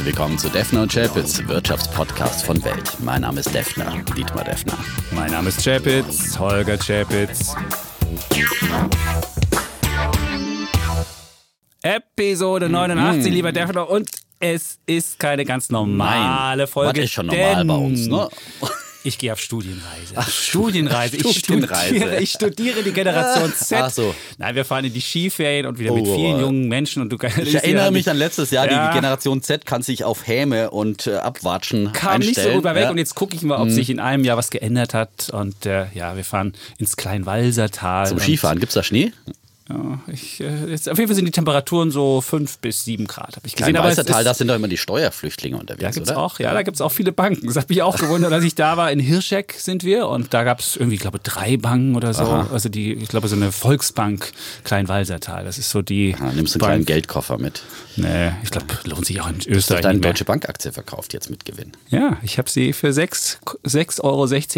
Herzlich willkommen zu Defner und Chapitz, Wirtschaftspodcast von Welt. Mein Name ist Defner, Dietmar Defner. Mein Name ist Chapitz, Holger Chapitz. Episode 89, Mhm. lieber Defner. Und es ist keine ganz normale Folge. Was ist schon normal bei uns, ne? Ich gehe auf Studienreise. Ach, Studienreise. Ich, Studienreise. Studiere, ich studiere die Generation Z. Ach so. Nein, wir fahren in die Skiferien und wieder mit Oh, vielen oh. jungen Menschen. Und du Ich erinnere mich an letztes Jahr, Ja. die Generation Z kann sich auf Häme und äh, Abwatschen kam einstellen. nicht so rüber weg Ja. Und jetzt gucke ich mal, ob sich in einem Jahr was geändert hat. Und äh, ja, wir fahren ins Kleinwalsertal. Zum Skifahren, gibt's da Schnee? Ja, ich, äh, jetzt, auf jeden Fall sind die Temperaturen so 5 bis 7 Grad, habe ich gesehen. Kein Aber es ist- das sind doch immer die Steuerflüchtlinge da unterwegs, gibt's oder? auch, ja, da gibt's auch viele Banken. Das hat mich auch gewundert, als ich da war. In Hirscheck sind wir und da gab's irgendwie, ich glaube, drei Banken oder so. Also die, ich glaube, so eine Volksbank Kleinwalsertal. Das ist so die. Ja, nimmst du einen kleinen Geldkoffer mit. Nee, ich glaube, lohnt sich auch in Du hast Österreich. deine. Deutsche Bank-Aktie verkauft jetzt mit Gewinn. Ja, ich habe sie für 6 6,16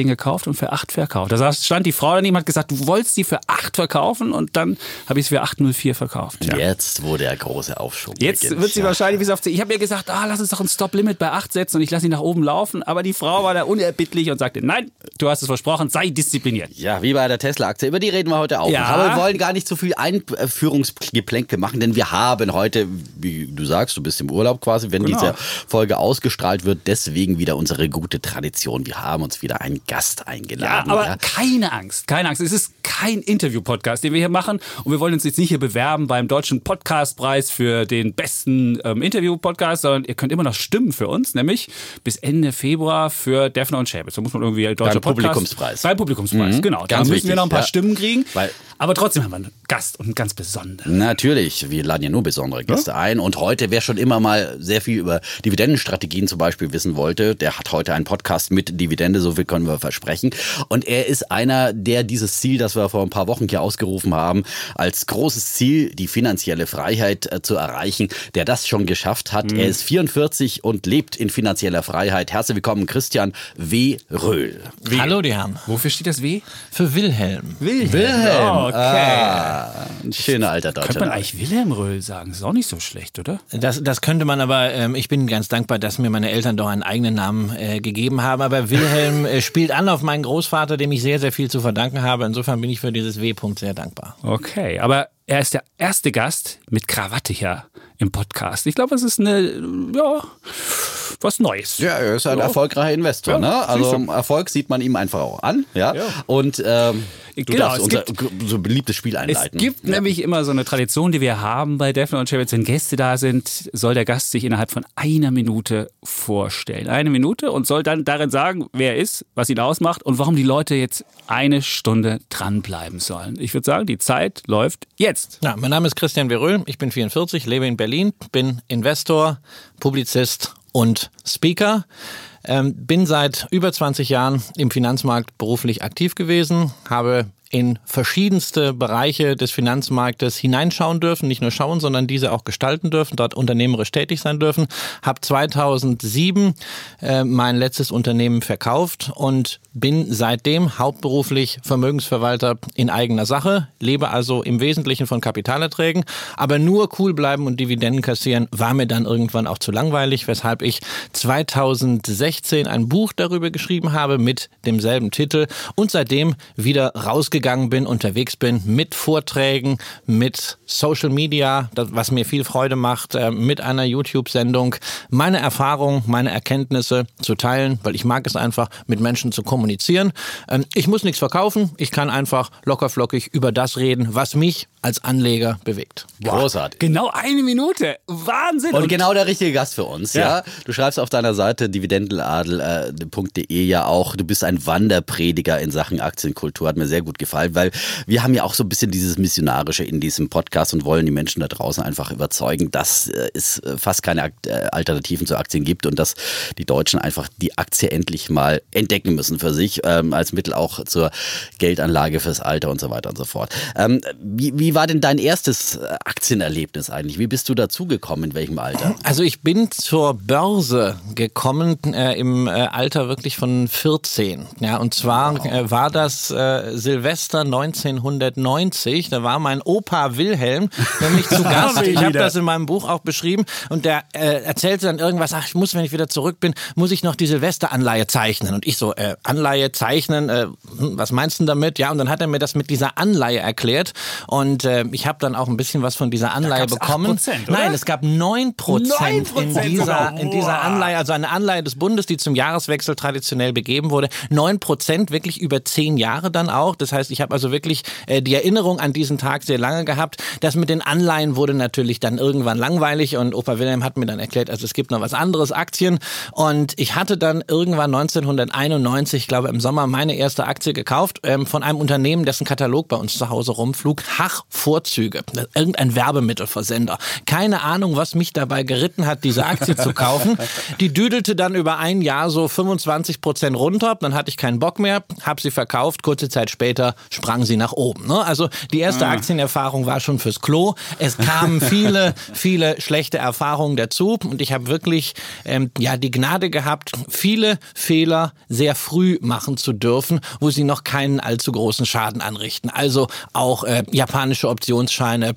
Euro gekauft und für 8 verkauft. Da stand die Frau daneben, hat gesagt, du wolltest sie für 8 verkaufen und dann habe ich sie für 8,04 verkauft. Ja. Jetzt, wo der große Aufschwung Jetzt beginnt. wird sie ja. wahrscheinlich bis auf 10. Ich habe ihr gesagt, ah, lass uns doch ein Stop-Limit bei 8 setzen und ich lasse ihn nach oben laufen. Aber die Frau war da unerbittlich und sagte, nein, du hast es versprochen, sei diszipliniert. Ja, wie bei der Tesla-Aktie. Über die reden wir heute auch. Ja. Aber wir wollen gar nicht so viel Einführungsgeplänke machen, denn wir haben heute, wie du sagst, du bist im Urlaub quasi, wenn Genau. diese Folge ausgestrahlt wird, deswegen wieder unsere gute Tradition. Wir haben uns wieder einen Gast Ja, eingeladen. aber ja. keine Angst, keine Angst. Es ist kein Interview-Podcast, den wir hier machen. Und wir wollen uns jetzt nicht hier bewerben beim Deutschen Podcastpreis für den besten ähm, Interview-Podcast, sondern ihr könnt immer noch stimmen für uns, nämlich bis Ende Februar für Defner und Schäbitz. Da muss man irgendwie deutscher Beim Podcast. Publikumspreis. Beim Publikumspreis, genau. Da müssen wichtig, wir noch ein paar ja. Stimmen kriegen. Weil- aber trotzdem haben wir einen Gast und einen ganz besonderen. Natürlich, wir laden ja nur besondere Gäste ein. Und heute, wer schon immer mal sehr viel über Dividendenstrategien zum Beispiel wissen wollte, der hat heute einen Podcast mit Dividende, so viel können wir versprechen. Und er ist einer, der dieses Ziel, das wir vor ein paar Wochen hier ausgerufen haben, als großes Ziel, die finanzielle Freiheit äh, zu erreichen, der das schon geschafft hat. Er ist 44 und lebt in finanzieller Freiheit. Herzlich willkommen, Christian W. Röhl. Hallo, die Herren. Wofür steht das W? Für Wilhelm. Wilhelm. Oh, okay. Ein schöner alter deutscher Könnte man eigentlich Wilhelm Röhl sagen? Ist auch nicht so schlecht, oder? Das, das könnte man aber, ähm, ich bin ganz dankbar, dass mir meine Eltern doch einen eigenen Namen äh, gegeben haben. Aber Wilhelm äh, spielt an auf meinen Großvater, dem ich sehr, sehr viel zu verdanken habe. Insofern bin ich für dieses W-Punkt sehr dankbar. Okay, aber er ist der erste Gast mit Krawatte hier im Podcast. Ich glaube, es ist eine, ja, was Neues. Ja, er ist ein erfolgreicher Investor. Ja, ne? Also. Erfolg sieht man ihm einfach auch an. Ja. Und ähm, du Genau, darfst es unser gibt- so beliebtes Spiel Es einleiten. gibt nämlich immer so eine Tradition, die wir haben bei Defner und Chevitz. Wenn Gäste da sind, soll der Gast sich innerhalb von einer Minute vorstellen. Eine Minute und soll dann darin sagen, wer er ist, was ihn ausmacht und warum die Leute jetzt eine Stunde dranbleiben sollen. Ich würde sagen, die Zeit läuft jetzt. Ja, mein Name ist Christian Veröhl, ich bin 44, lebe in Berlin, bin Investor, Publizist und Speaker. Ähm, bin seit über 20 Jahren im Finanzmarkt beruflich aktiv gewesen, habe in verschiedenste Bereiche des Finanzmarktes hineinschauen dürfen, nicht nur schauen, sondern diese auch gestalten dürfen, dort unternehmerisch tätig sein dürfen. Habe 2007 äh, mein letztes Unternehmen verkauft und bin seitdem hauptberuflich Vermögensverwalter in eigener Sache, lebe also im Wesentlichen von Kapitalerträgen, aber nur cool bleiben und Dividenden kassieren war mir dann irgendwann auch zu langweilig, weshalb ich 2016 ein Buch darüber geschrieben habe mit demselben Titel und seitdem wieder rausgegangen bin, unterwegs bin mit Vorträgen, mit Social Media, das, was mir viel Freude macht, äh, mit einer YouTube-Sendung, meine Erfahrungen, meine Erkenntnisse zu teilen, weil ich mag es einfach, mit Menschen zu kommunizieren. Ähm, Ich muss nichts verkaufen, ich kann einfach lockerflockig über das reden, was mich als Anleger bewegt. Großartig. Genau eine Minute. Wahnsinn. Und genau der richtige Gast für uns, ja. Ja. Du schreibst auf deiner Seite dividendenadel.de ja auch, du bist ein Wanderprediger in Sachen Aktienkultur. Hat mir sehr gut gefallen, weil wir haben ja auch so ein bisschen dieses Missionarische in diesem Podcast und wollen die Menschen da draußen einfach überzeugen, dass äh, es äh, fast keine äh, Alternativen zu Aktien gibt und dass die Deutschen einfach die Aktie endlich mal entdecken müssen für sich, ähm, als Mittel auch zur Geldanlage fürs Alter und so weiter und so fort. Ähm, wie, wie wie war denn dein erstes äh, Aktienerlebnis eigentlich? Wie bist du dazugekommen? In welchem Alter? Also ich bin zur Börse gekommen äh, im äh, Alter wirklich von 14. Ja, und zwar wow. äh, war das äh, Silvester 1990. Da war mein Opa Wilhelm nämlich zu Gast. ich habe das in meinem Buch auch beschrieben. Und der äh, erzählte dann irgendwas, ach, ich muss, wenn ich wieder zurück bin, muss ich noch die Silvesteranleihe zeichnen. Und ich so, äh, Anleihe zeichnen, hm, was meinst du damit? Ja, und dann hat er mir das mit dieser Anleihe erklärt. Und äh, ich habe dann auch ein bisschen was von dieser Anleihe bekommen. 8%, oder? Nein, es gab 9%, 9% in, dieser, in dieser Anleihe, also eine Anleihe des Bundes, die zum Jahreswechsel traditionell begeben wurde. 9% wirklich über zehn Jahre dann auch. Das heißt, ich habe also wirklich äh, die Erinnerung an diesen Tag sehr lange gehabt. Das mit den Anleihen wurde natürlich dann irgendwann langweilig und Opa Wilhelm hat mir dann erklärt, also es gibt noch was anderes, Aktien. Und ich hatte dann irgendwann 1991, ich glaube im Sommer, meine erste Aktie gekauft ähm, von einem Unternehmen, dessen Katalog bei uns zu Hause rumflug. Hach Vorzüge. Irgendein Werbemittelversender. Keine Ahnung, was mich dabei geritten hat, diese Aktie zu kaufen. Die düdelte dann über ein Jahr so 25 Prozent runter. Dann hatte ich keinen Bock mehr, habe sie verkauft. Kurze Zeit später sprang sie nach oben. Ne? Also die erste ah. Aktienerfahrung war schon fürs Klo. Es kamen viele, viele schlechte Erfahrungen dazu und ich habe wirklich ähm, ja die Gnade gehabt, viele Fehler sehr früh machen zu dürfen, wo sie noch keinen allzu großen Schaden anrichten. Also auch äh, japanische Optionsscheine, äh,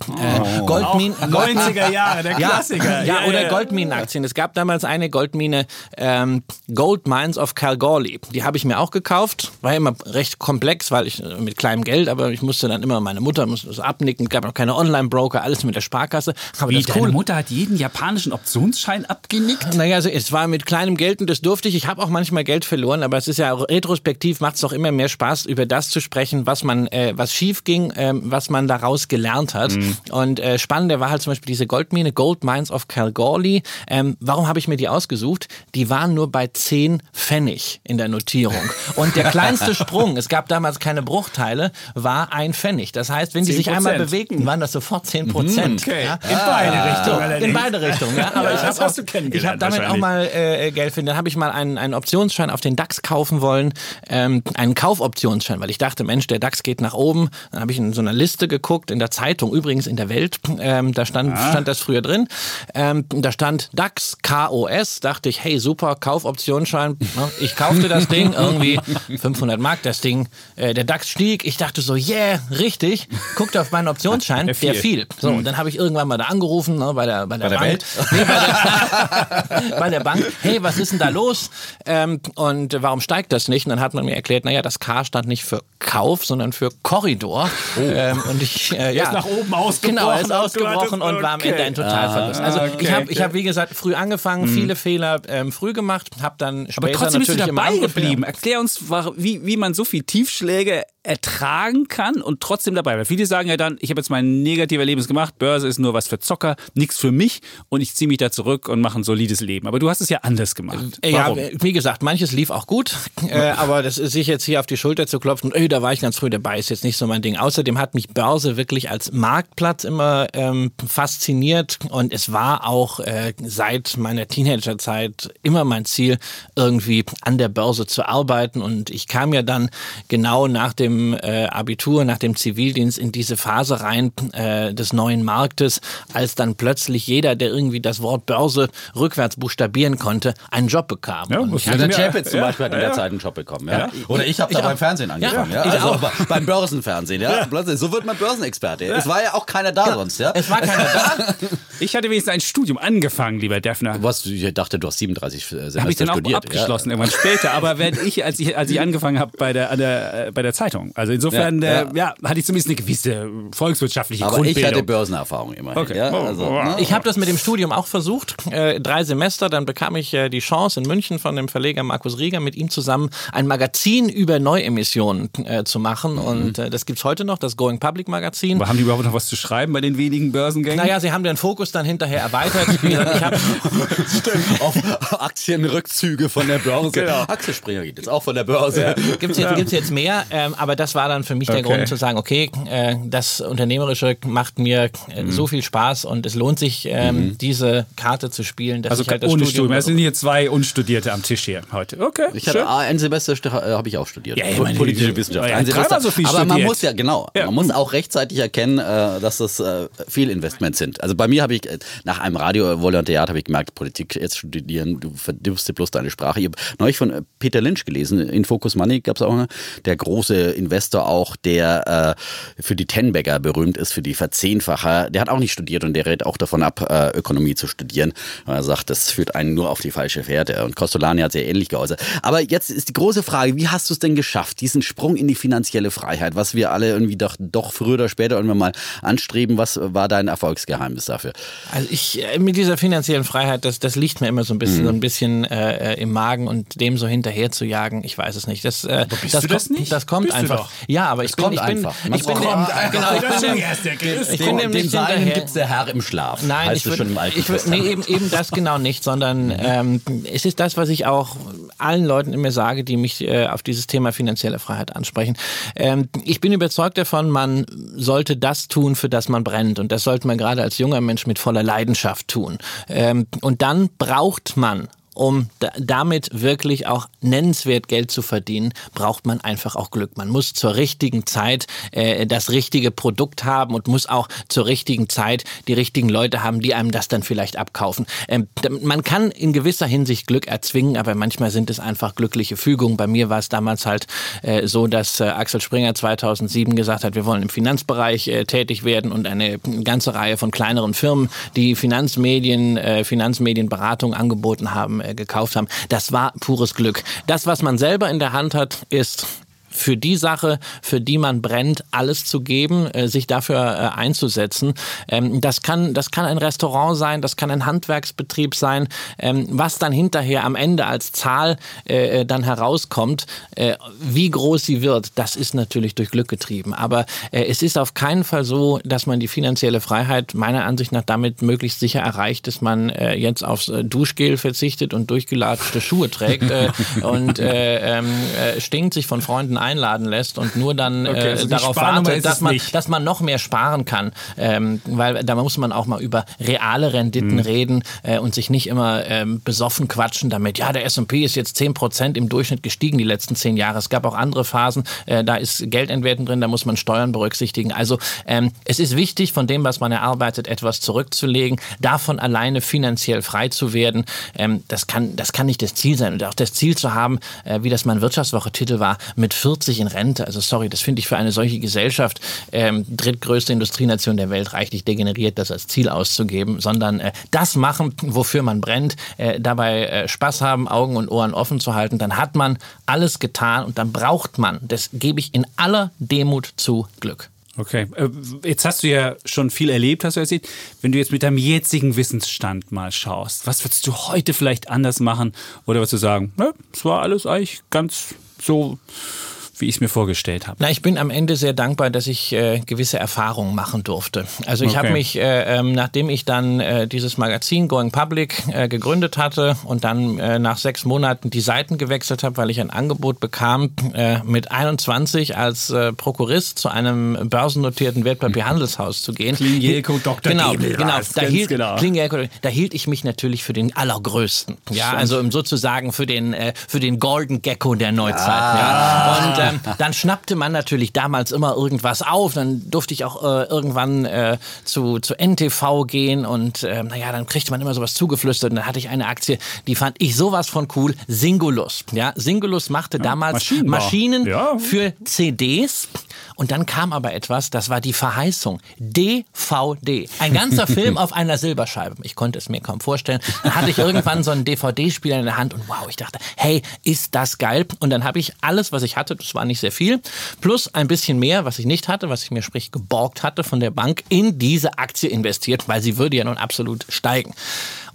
oh. Goldminen, 90er Jahre, der Klassiker. Ja, ja, oder Goldminenaktien. Es gab damals eine Goldmine ähm, Gold Mines of Kalgoorlie. Die habe ich mir auch gekauft. War immer recht komplex, weil ich äh, mit kleinem Geld, aber ich musste dann immer meine Mutter musste das abnicken. Es gab noch keine Online-Broker, alles mit der Sparkasse. Aber Wie, das cool. deine Mutter hat jeden japanischen Optionsschein abgenickt? Naja, also es war mit kleinem Geld und das durfte ich. Ich habe auch manchmal Geld verloren, aber es ist ja retrospektiv macht es doch immer mehr Spaß, über das zu sprechen, was man, äh, was schief ging, äh, was man daraus gelernt hat. Mhm. Und äh, spannender war halt zum Beispiel diese Goldmine, Gold Mines of Kalgoorlie. Ähm, warum habe ich mir die ausgesucht? Die waren nur bei 10 Pfennig in der Notierung. Und der kleinste Sprung, es gab damals keine Bruchteile, war ein Pfennig. Das heißt, wenn die sich einmal bewegten, waren das sofort 10 Prozent. Mhm, okay. Ja? In beide ah. Richtungen. In beide Richtungen, ja. Aber ja, ich habe hab damit auch mal äh, Geld finden. Dann habe ich mal einen, einen Optionsschein auf den DAX kaufen wollen, ähm, einen Kaufoptionsschein, weil ich dachte, Mensch, der DAX geht nach oben. Dann habe ich in so einer Liste geguckt, in der Zeitung, übrigens in der Welt, ähm, da stand, ah. stand das früher drin. Ähm, da stand DAX KOS, dachte ich, hey, super, Kaufoptionsschein. Ich kaufte das Ding, irgendwie 500 Mark, das Ding. Äh, der DAX stieg, ich dachte so, yeah, richtig. Guckte auf meinen Optionsschein, der fiel. Der fiel. So, und dann habe ich irgendwann mal da angerufen, ne, bei der, bei der, bei der Bank. Welt? Nee, bei, der, bei der Bank. Hey, was ist denn da los? Ähm, und warum steigt das nicht? Und dann hat man mir erklärt, naja, das K stand nicht für Kauf, sondern für Korridor. Oh. Ähm, und ich, äh, ja, ist nach oben ausgebrochen. Genau, er ist ausgebrochen und war am Ende ein Totalverlust. Also okay, ich habe, okay. ich hab, wie gesagt, früh angefangen, mhm. viele Fehler ähm, früh gemacht, habe dann später Aber trotzdem natürlich bist du dabei geblieben. Erklär uns, wie, wie man so viel Tiefschläge ertragen kann und trotzdem dabei bleibt. Viele sagen ja dann, ich habe jetzt mein negatives Erlebnis gemacht, Börse ist nur was für Zocker, nichts für mich und ich ziehe mich da zurück und mache ein solides Leben. Aber du hast es ja anders gemacht. Äh, Warum? Ja, wie gesagt, manches lief auch gut, äh, aber das ist sich jetzt hier auf die Schulter zu klopfen, ey, da war ich ganz früh dabei, ist jetzt nicht so mein Ding. Außerdem hat mich Börse wirklich als Marktplatz immer ähm, fasziniert und es war auch äh, seit meiner Teenagerzeit immer mein Ziel, irgendwie an der Börse zu arbeiten und ich kam ja dann genau nach dem äh, Abitur, nach dem Zivildienst in diese Phase rein äh, des neuen Marktes, als dann plötzlich jeder, der irgendwie das Wort Börse rückwärts buchstabieren konnte, einen Job bekam. Ja, ich hatte Chapitz zum Beispiel hat in der Zeit einen Job bekommen. Ja? Oder ich habe da beim Fernsehen angefangen. Ja, Also auch. beim Börsenfernsehen. Ja? Plötzlich, so wird man Börsenexperte. Es war ja auch keiner da sonst. Ja? Es war keiner da. ich hatte wenigstens ein Studium angefangen, lieber Defner. Was, ich dachte, du hast 37 Semester Habe ich dann auch studiert. abgeschlossen, irgendwann später. Aber wenn ich, als ich, als ich angefangen habe bei der, der, äh, bei der Zeitung. Also insofern, ja, äh, ja. hatte ich zumindest eine gewisse volkswirtschaftliche Aber Grundbildung. ich hatte Börsenerfahrung immer. Okay. Ja, oh, also, ne? Ich habe das mit dem Studium auch versucht. Äh, drei Semester, dann bekam ich äh, die Chance in München von dem Verleger Markus Rieger mit ihm zusammen ein Magazin über Neuemissionen äh, zu machen. Mhm. Und äh, das gibt es heute noch, das Going Public Magazin. Aber haben die überhaupt noch was zu schreiben bei den wenigen Börsengängen? Naja, sie haben den Fokus dann hinterher erweitert. ich hab Stimmt. Auf Aktienrückzüge von der Börse. Genau. Aktienspringer geht jetzt auch von der Börse. Ja. Gibt es jetzt, jetzt mehr, ähm, aber das war dann für mich okay. der Grund zu sagen, okay, äh, das Unternehmerische macht mir äh, mhm. so viel Spaß und es lohnt sich, ähm, mhm. diese Karte zu spielen. Dass also ich halt das ohne Studium. Es sind hier zwei Unstudierte am Tisch hier heute. Okay. Ich hatte ein Semester äh, habe ich auch studiert. Ja, Politische Wissenschaft. Ja, ein Semester. So aber man muss ja genau, ja. man muss auch rechtzeitig frühzeitig erkennen, äh, dass das äh, Fehlinvestments sind. Also bei mir habe ich äh, nach einem Radio-Volontariat habe ich gemerkt, Politik jetzt studieren, du verdirbst dir bloß deine Sprache. Ich habe neulich von Peter Lynch gelesen, in Focus Money gab es auch, eine, der große Investor auch, der für die Tenbagger berühmt ist, für die Verzehnfacher. Der hat auch nicht studiert und der rät auch davon ab, Ökonomie zu studieren. Er sagt, das führt einen nur auf die falsche Fährte. Und Costolani hat sehr ähnlich geäußert. Aber jetzt ist die große Frage, wie hast du es denn geschafft, diesen Sprung in die finanzielle Freiheit, was wir alle irgendwie doch, doch früher oder später irgendwann mal anstreben. Was war dein Erfolgsgeheimnis dafür? Also ich äh, mit dieser finanziellen Freiheit, das, das liegt mir immer so ein bisschen, mhm. so ein bisschen äh, im Magen und dem so hinterher zu jagen. Ich weiß es nicht. Das, äh, das, du das nicht? Das kommt bist einfach. Ja, aber ich bin, ich bin, ich bin, kommt dem, genau, ich bin dem, ich bin dem, dem Seinen gibt's der Herr im Schlaf. Nein, heißt ich würde, schon im Alten ich würd, nee, eben, eben das genau nicht, sondern mhm. ähm, es ist das, was ich auch allen Leuten immer sage, die mich äh, auf dieses Thema finanzielle Freiheit ansprechen. Ähm, ich bin überzeugt davon, man sollte das tun, für das man brennt. Und das sollte man gerade als junger Mensch mit voller Leidenschaft tun. Ähm, und dann braucht man um damit wirklich auch nennenswert Geld zu verdienen, braucht man einfach auch Glück. Man muss zur richtigen Zeit äh, das richtige Produkt haben und muss auch zur richtigen Zeit die richtigen Leute haben, die einem das dann vielleicht abkaufen. Ähm, man kann in gewisser Hinsicht Glück erzwingen, aber manchmal sind es einfach glückliche Fügungen. Bei mir war es damals halt äh, so, dass äh, Axel Springer 2007 gesagt hat, wir wollen im Finanzbereich äh, tätig werden und eine ganze Reihe von kleineren Firmen, die Finanzmedien, äh, Finanzmedienberatung angeboten haben, gekauft haben. Das war pures Glück. Das, was man selber in der Hand hat, ist für die Sache, für die man brennt, alles zu geben, äh, sich dafür äh, einzusetzen. Ähm, das kann, das kann ein Restaurant sein, das kann ein Handwerksbetrieb sein. Ähm, was dann hinterher am Ende als Zahl äh, dann herauskommt, wie groß sie wird, das ist natürlich durch Glück getrieben. Aber es ist auf keinen Fall so, dass man die finanzielle Freiheit meiner Ansicht nach damit möglichst sicher erreicht, dass man jetzt aufs Duschgel verzichtet und durchgelatschte Schuhe trägt und ähm, stinkt sich von Freunden einladen lässt und nur dann okay, also äh, darauf wartet, dass man, dass man noch mehr sparen kann. Ähm, weil da muss man auch mal über reale Renditen mhm. reden äh, und sich nicht immer ähm, besoffen quatschen damit, ja, der S&P ist jetzt 10 Prozent im Durchschnitt gestiegen die letzten zehn Jahre. Es gab auch andere Phasen, äh, da ist Geldentwerten drin, da muss man Steuern berücksichtigen. Also ähm, es ist wichtig, von dem, was man erarbeitet, etwas zurückzulegen, davon alleine finanziell frei zu werden. Ähm, das, kann, das kann nicht das Ziel sein. Und auch das Ziel zu haben, äh, wie das mein Wirtschaftswoche-Titel war, mit 40 40 in Rente. Also sorry, das finde ich für eine solche Gesellschaft, ähm, drittgrößte Industrienation der Welt, reichlich degeneriert, das als Ziel auszugeben, sondern äh, das machen, wofür man brennt, äh, dabei äh, Spaß haben, Augen und Ohren offen zu halten, dann hat man alles getan und dann braucht man, das gebe ich in aller Demut zu, Glück. Okay, äh, jetzt hast du ja schon viel erlebt, hast du erzählt. Wenn du jetzt mit deinem jetzigen Wissensstand mal schaust, was würdest du heute vielleicht anders machen? Oder würdest du sagen, ne, es war alles eigentlich ganz so wie ich es mir vorgestellt habe. Na, ich bin am Ende sehr dankbar, dass ich äh, gewisse Erfahrungen machen durfte. Also ich okay. habe mich, äh, ähm, nachdem ich dann äh, dieses Magazin Going Public äh, gegründet hatte und dann äh, nach sechs Monaten die Seiten gewechselt habe, weil ich ein Angebot bekam, äh, mit 21 als Prokurist zu einem börsennotierten Wertpapierhandelshaus zu gehen. Klingelko Dr. Genau, Gebel genau. Da hielt, genau. da hielt ich mich natürlich für den allergrößten. Ja, also sozusagen für den, für den Golden Gecko der Neuzeit. Ah. Ja. Und ähm, dann schnappte man natürlich damals immer irgendwas auf. Dann durfte ich auch äh, irgendwann äh, zu, zu NTV gehen und äh, naja, dann kriegte man immer sowas zugeflüstert. Und dann hatte ich eine Aktie, die fand ich sowas von cool. Singulus. Ja, Singulus machte ja, damals Maschinen ja. für CDs. Und dann kam aber etwas, das war die Verheißung. DVD. Ein ganzer Film auf einer Silberscheibe. Ich konnte es mir kaum vorstellen. Dann hatte ich irgendwann so einen DVD-Spieler in der Hand und wow, ich dachte, hey, ist das geil. Und dann habe ich alles, was ich hatte, das war nicht sehr viel, plus ein bisschen mehr, was ich nicht hatte, was ich mir sprich geborgt hatte von der Bank, in diese Aktie investiert, weil sie würde ja nun absolut steigen.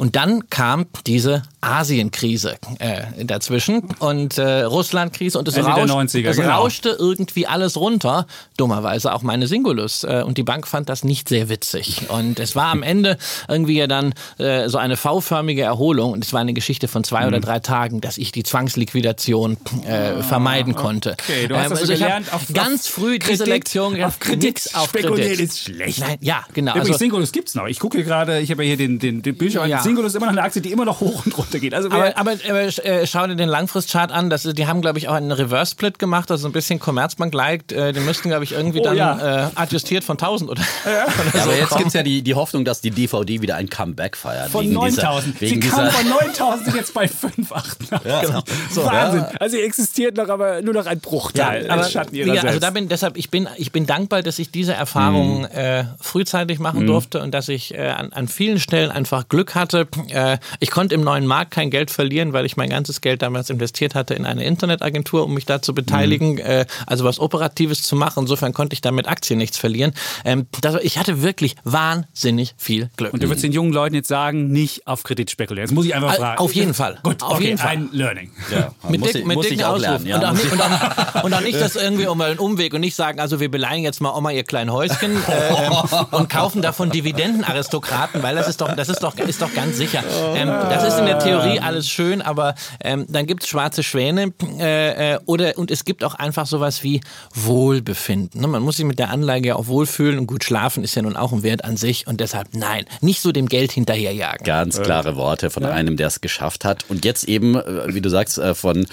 Und dann kam diese Asienkrise äh, dazwischen und äh, Russlandkrise und es, rauscht, 90er, es genau. rauschte irgendwie alles runter. Dummerweise auch meine Singulus. Äh, und die Bank fand das nicht sehr witzig. Und es war am Ende irgendwie ja dann äh, so eine V-förmige Erholung. Und es war eine Geschichte von zwei mhm. oder drei Tagen, dass ich die Zwangsliquidation äh, vermeiden konnte. Okay, du hast Ähm, also also ich gelernt, auf- ganz auf früh diese Kredit- Lektion auf Kredit auf spekulieren Kredit. ist schlecht. Nein, ja, genau. Übrigens, Also, Singulus gibt's noch. Ich gucke hier gerade, ich habe ja hier den, den, den Bildschirm. Ja. Singulus ist immer noch eine Aktie, die immer noch hoch und runter geht. Also aber, aber, aber äh, schau dir den Langfristchart an. Das, ist- die haben, glaube ich, auch einen Reverse-Split gemacht, also ein bisschen Commerzbank-like. Äh, die müssten, glaube ich, irgendwie Oh, dann ja. äh, adjustiert von 1000 oder, Ja, oder aber jetzt gibt es ja die, die Hoffnung, dass die DVD wieder ein Comeback feiert. von wegen dieser- 9000. Sie kam dieser, von 9000 sind jetzt bei 5,88. Ja, genau. So, Wahnsinn. ja. Also existiert noch aber nur noch ein Bruchteil. aber, des Schatten ihrer ja, also da bin deshalb ich bin ich bin dankbar, dass ich diese Erfahrung äh, frühzeitig machen durfte und dass ich äh, an, an vielen Stellen einfach Glück hatte. Äh, ich konnte im neuen Markt kein Geld verlieren, weil ich mein ganzes Geld damals investiert hatte in eine Internetagentur, um mich da zu beteiligen, äh, also was Operatives zu machen. Insofern konnte ich da mit Aktien nichts verlieren. Ähm, das, ich hatte wirklich wahnsinnig viel Glück. Und du würdest den jungen Leuten jetzt sagen, nicht auf Kredit spekulieren. Jetzt muss ich einfach fragen. auf jeden Fall. Gut, Auf okay, jeden Fall. ein Learning. Ja, Mit, muss dick, ich, mit muss dicken ich auch Ausruf. lernen. Ja, und, auch muss nicht, ich- und, auch, und auch nicht das irgendwie um einen Umweg und nicht sagen, also wir beleihen jetzt mal Oma ihr kleinen Häuschen äh, ähm, und kaufen davon Dividendenaristokraten, weil das ist doch, das ist doch, ist doch ganz sicher. Ähm, das ist in der Theorie alles schön, aber ähm, dann gibt es schwarze Schwäne äh, äh, oder und es gibt auch einfach sowas wie Wohlbefinden. Ne? Man muss sich mit der Anlage ja auch wohlfühlen und gut schlafen ist ja nun auch ein Wert an sich und deshalb nein, nicht so dem Geld hinterherjagen. Ganz klare Worte von einem, der es geschafft hat. Und jetzt eben, äh, wie du sagst, äh, von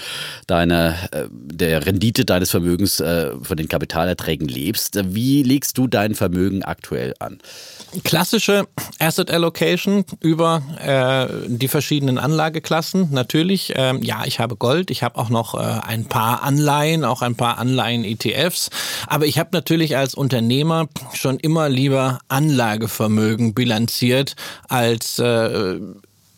deiner, der Rendite deines Vermögens, äh, von den Kapitalerträgen lebst. Wie legst du dein Vermögen aktuell an? klassische Asset Allocation über äh, die verschiedenen Anlageklassen. Natürlich, ähm, ja, ich habe Gold, ich habe auch noch äh, ein paar Anleihen, auch ein paar Anleihen-ETFs. Aber ich habe natürlich als Unternehmer schon immer lieber Anlagevermögen bilanziert als äh,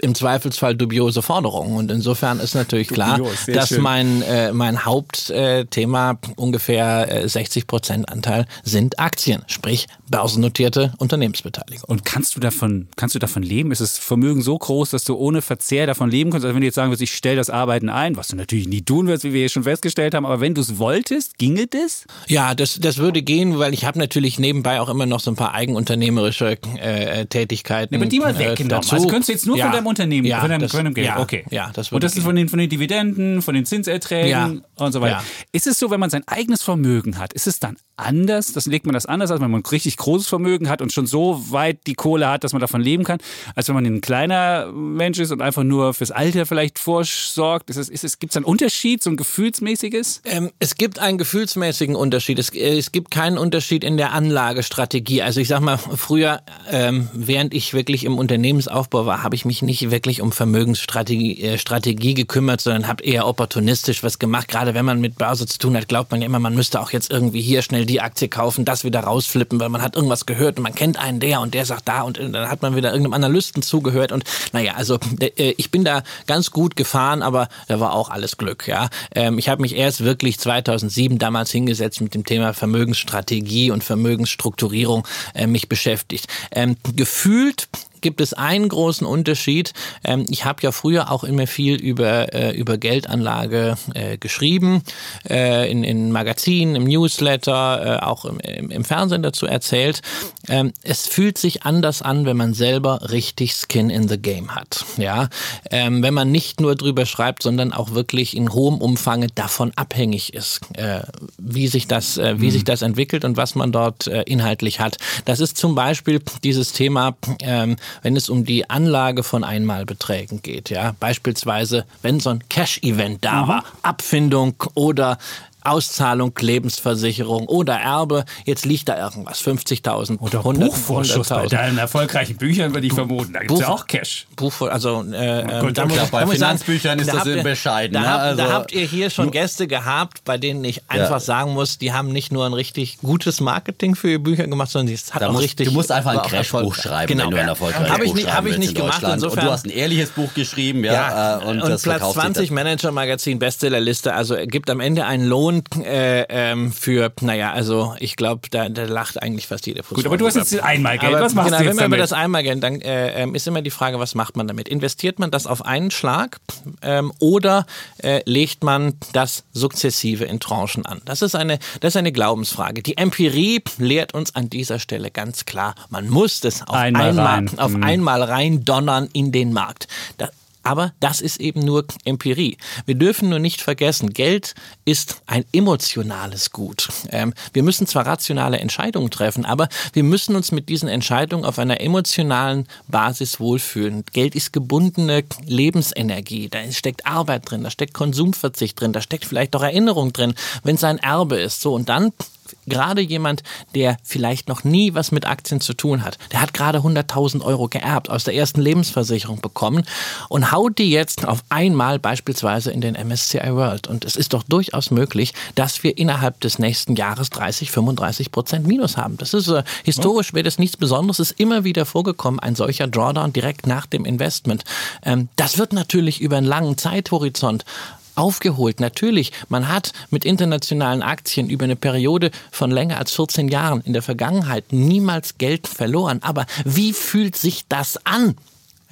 im Zweifelsfall dubiose Forderungen. Und insofern ist natürlich klar, Dubios, dass schön. mein, äh, mein Hauptthema ungefähr äh, 60 Prozent Anteil sind Aktien, sprich börsennotierte Unternehmensbeteiligung. Und kannst du davon, kannst du davon leben? Ist das Vermögen so groß, dass du ohne Verzehr davon leben kannst? Also wenn du jetzt sagen würdest, ich stelle das Arbeiten ein, was du natürlich nie tun wirst, wie wir hier schon festgestellt haben, aber wenn du es wolltest, ginge das? Ja, das, das würde gehen, weil ich habe natürlich nebenbei auch immer noch so ein paar eigenunternehmerische äh, Tätigkeiten. Aber die mal äh, weggenommen. dazu. Also könntest du jetzt nur Ja, von deinem Unternehmen, ja, von deinem, das, von deinem Geld. Ja, okay. Ja, das Und das ist von den, von den Dividenden, von den Zinserträgen Ja. und so weiter. Ja. Ist es so, wenn man sein eigenes Vermögen hat, ist es dann anders? Das legt man das anders, als wenn man ein richtig großes Vermögen hat und schon so weit die Kohle hat, dass man davon leben kann, als wenn man ein kleiner Mensch ist und einfach nur fürs Alter vielleicht vorsorgt. Ist es, ist es, gibt es einen Unterschied, so ein gefühlsmäßiges? Ähm, es gibt einen gefühlsmäßigen Unterschied. Es, äh, es gibt keinen Unterschied in der Anlagestrategie. Also ich sag mal, früher, ähm, während ich wirklich im Unternehmensaufbau war, habe ich mich nicht wirklich um Vermögensstrategie äh, Strategie gekümmert, sondern habe eher opportunistisch was gemacht. Gerade wenn man mit Börse zu tun hat, glaubt man ja immer, man müsste auch jetzt irgendwie hier schnell die Aktie kaufen, das wieder rausflippen, weil man hat irgendwas gehört und man kennt einen der und der sagt da und dann hat man wieder irgendeinem Analysten zugehört und naja, also äh, ich bin da ganz gut gefahren, aber da war auch alles Glück, ja. Ähm, ich habe mich erst wirklich 2007 damals hingesetzt mit dem Thema Vermögensstrategie und Vermögensstrukturierung äh, mich beschäftigt. Ähm, gefühlt gibt es einen großen Unterschied. Ähm, ich habe ja früher auch immer viel über, äh, über Geldanlage äh, geschrieben, äh, in, in Magazinen, im Newsletter, äh, auch im, im, im Fernsehen dazu erzählt. Ähm, es fühlt sich anders an, wenn man selber richtig Skin in the Game hat. Ja? Ähm, wenn man nicht nur drüber schreibt, sondern auch wirklich in hohem Umfang davon abhängig ist, äh, wie, sich das, äh, wie sich das entwickelt und was man dort inhaltlich hat. Das ist zum Beispiel dieses Thema, ähm, wenn es um die Anlage von Einmalbeträgen geht. Ja? Beispielsweise, wenn so ein Cash-Event da war, Abfindung oder Auszahlung, Lebensversicherung oder Erbe. Jetzt liegt da irgendwas, 50.000 Oder 100 Buchvorschuss bei 100.000. deinen erfolgreichen Büchern, würde ich vermuten. Da gibt es ja Buch- auch Cash. Buch, also äh, ähm, Gut, da muss, bei da ich sagen, Finanzbüchern ist da das ihr- bescheiden, Da, ne? habt, Also- da habt ihr hier schon Gäste gehabt, bei denen ich einfach sagen muss, die haben nicht nur ein richtig gutes Marketing für ihre Bücher gemacht, sondern es hat Da auch musst, richtig. du musst einfach ein Crashbuch schreiben, genau. wenn du ein erfolgreiches Habe ich Buch nicht, schreiben hab ich nicht in gemacht. Insofern, und du hast ein ehrliches Buch geschrieben, ja, ja, äh, und, und, das Platz verkauft sich 20 dann. Manager Magazin Bestsellerliste, also gibt am Ende einen Lohn äh, ähm, für, naja, also ich glaube, da, da lacht eigentlich fast jede Gut, aber du hast jetzt Einmalgeld. aber Was machst genau, du wenn jetzt wir über damit? das Einmalgeld, dann äh, ähm, ist immer die Frage, was macht man damit? Investiert man das auf einen Schlag ähm, oder äh, legt man das sukzessive in Tranchen an? Das ist eine, das ist eine Glaubensfrage. Die Empirie lehrt uns an dieser Stelle ganz klar, man muss das auf Einmal einmal, rein. auf Mhm. einmal rein donnern in den Markt. Da, Aber das ist eben nur Empirie. Wir dürfen nur nicht vergessen, Geld ist ein emotionales Gut. Ähm, wir müssen zwar rationale Entscheidungen treffen, aber wir müssen uns mit diesen Entscheidungen auf einer emotionalen Basis wohlfühlen. Geld ist gebundene Lebensenergie. Da steckt Arbeit drin, da steckt Konsumverzicht drin, da steckt vielleicht auch Erinnerung drin, wenn es ein Erbe ist. So und dann gerade jemand, der vielleicht noch nie was mit Aktien zu tun hat, der hat gerade 100.000 Euro geerbt aus der ersten Lebensversicherung bekommen und haut die jetzt auf einmal beispielsweise in den MSCI World. Und es ist doch durchaus möglich, dass wir innerhalb des nächsten Jahres 30, 35 Prozent Minus haben. Das ist äh, historisch wäre das nichts Besonderes. Es ist immer wieder vorgekommen, ein solcher Drawdown direkt nach dem Investment. Ähm, das wird natürlich über einen langen Zeithorizont aufgeholt. Natürlich, man hat mit internationalen Aktien über eine Periode von länger als 14 Jahren in der Vergangenheit niemals Geld verloren. Aber wie fühlt sich das an?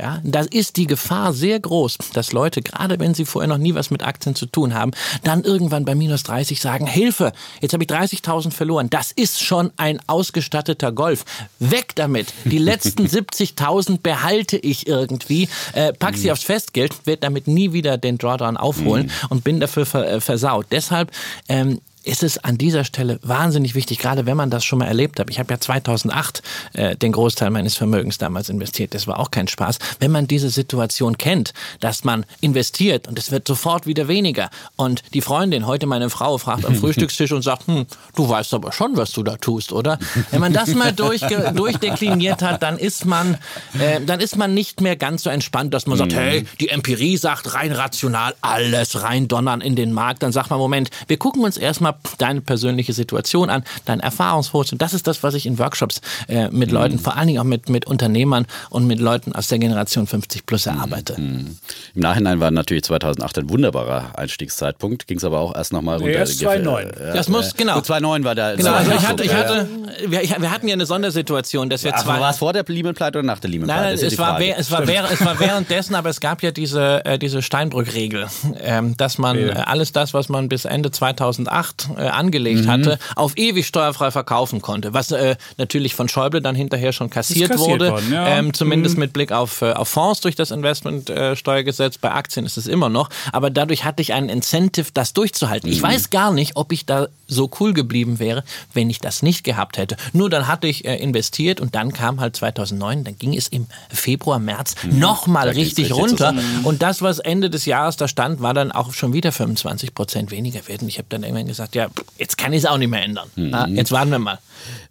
Ja, da ist die Gefahr sehr groß, dass Leute, gerade wenn sie vorher noch nie was mit Aktien zu tun haben, dann irgendwann bei minus 30 sagen, Hilfe, jetzt habe ich 30.000 verloren. Das ist schon ein ausgestatteter Golf. Weg damit. Die letzten 70.000 behalte ich irgendwie, äh, pack sie mhm. aufs Festgeld, werde damit nie wieder den Drawdown aufholen mhm. und bin dafür äh, versaut. Deshalb ähm, ist es an dieser Stelle wahnsinnig wichtig, gerade wenn man das schon mal erlebt hat. Ich habe ja 2008 äh, den Großteil meines Vermögens damals investiert. Das war auch kein Spaß. Wenn man diese Situation kennt, dass man investiert und es wird sofort wieder weniger und die Freundin, heute meine Frau, fragt am Frühstückstisch und sagt, hm, du weißt aber schon, was du da tust, oder? Wenn man das mal durch, durchdekliniert hat, dann ist man, äh, dann ist man nicht mehr ganz so entspannt, dass man sagt, mhm. hey, die Empirie sagt rein rational alles rein donnern in den Markt. Dann sagt man, Moment, wir gucken uns erstmal deine persönliche Situation an, dein Erfahrungshorizont. Und das ist das, was ich in Workshops äh, mit mhm. Leuten, vor allen Dingen auch mit, mit Unternehmern und mit Leuten aus der Generation 50 plus erarbeite. Mhm. Im Nachhinein war natürlich 2008 ein wunderbarer Einstiegszeitpunkt, ging es aber auch erst nochmal runter. Erst 2009. Ja, das muss, genau. 2009 war da. Genau, also ich hatte, ich hatte, wir, wir hatten ja eine Sondersituation, dass wir ja, zwei... War es vor der Lehman-Pleite oder nach der Lehman-Pleite? Nein, es, war, es, war es war währenddessen, aber es gab ja diese, äh, diese Steinbrück-Regel, ähm, dass man ja. alles das, was man bis Ende 2008 äh, angelegt mhm. hatte, auf ewig steuerfrei verkaufen konnte. Was äh, natürlich von Schäuble dann hinterher schon kassiert, kassiert wurde. Worden, ja. ähm, zumindest mhm. mit Blick auf, äh, auf Fonds durch das Investmentsteuergesetz. Bei Aktien ist es immer noch. Aber dadurch hatte ich einen Incentive, das durchzuhalten. Mhm. Ich weiß gar nicht, ob ich da so cool geblieben wäre, wenn ich das nicht gehabt hätte. Nur dann hatte ich äh, investiert und dann kam halt 2009, dann ging es im Februar, März mhm. nochmal richtig, richtig runter. Zusammen. Und das, was Ende des Jahres da stand, war dann auch schon wieder 25 Prozent weniger wert. Und ich habe dann irgendwann gesagt, ja, jetzt kann ich es auch nicht mehr ändern. Mhm. Ah, jetzt warten wir mal.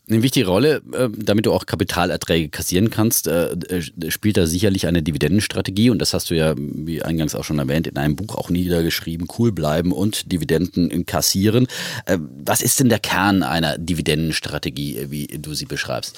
Eine wichtige Rolle, äh, damit du auch Kapitalerträge kassieren kannst, äh, äh, spielt da sicherlich eine Dividendenstrategie. Und das hast du ja, wie eingangs auch schon erwähnt, in einem Buch auch niedergeschrieben. Cool bleiben und Dividenden kassieren. Was ist denn der Kern einer Dividendenstrategie, wie du sie beschreibst?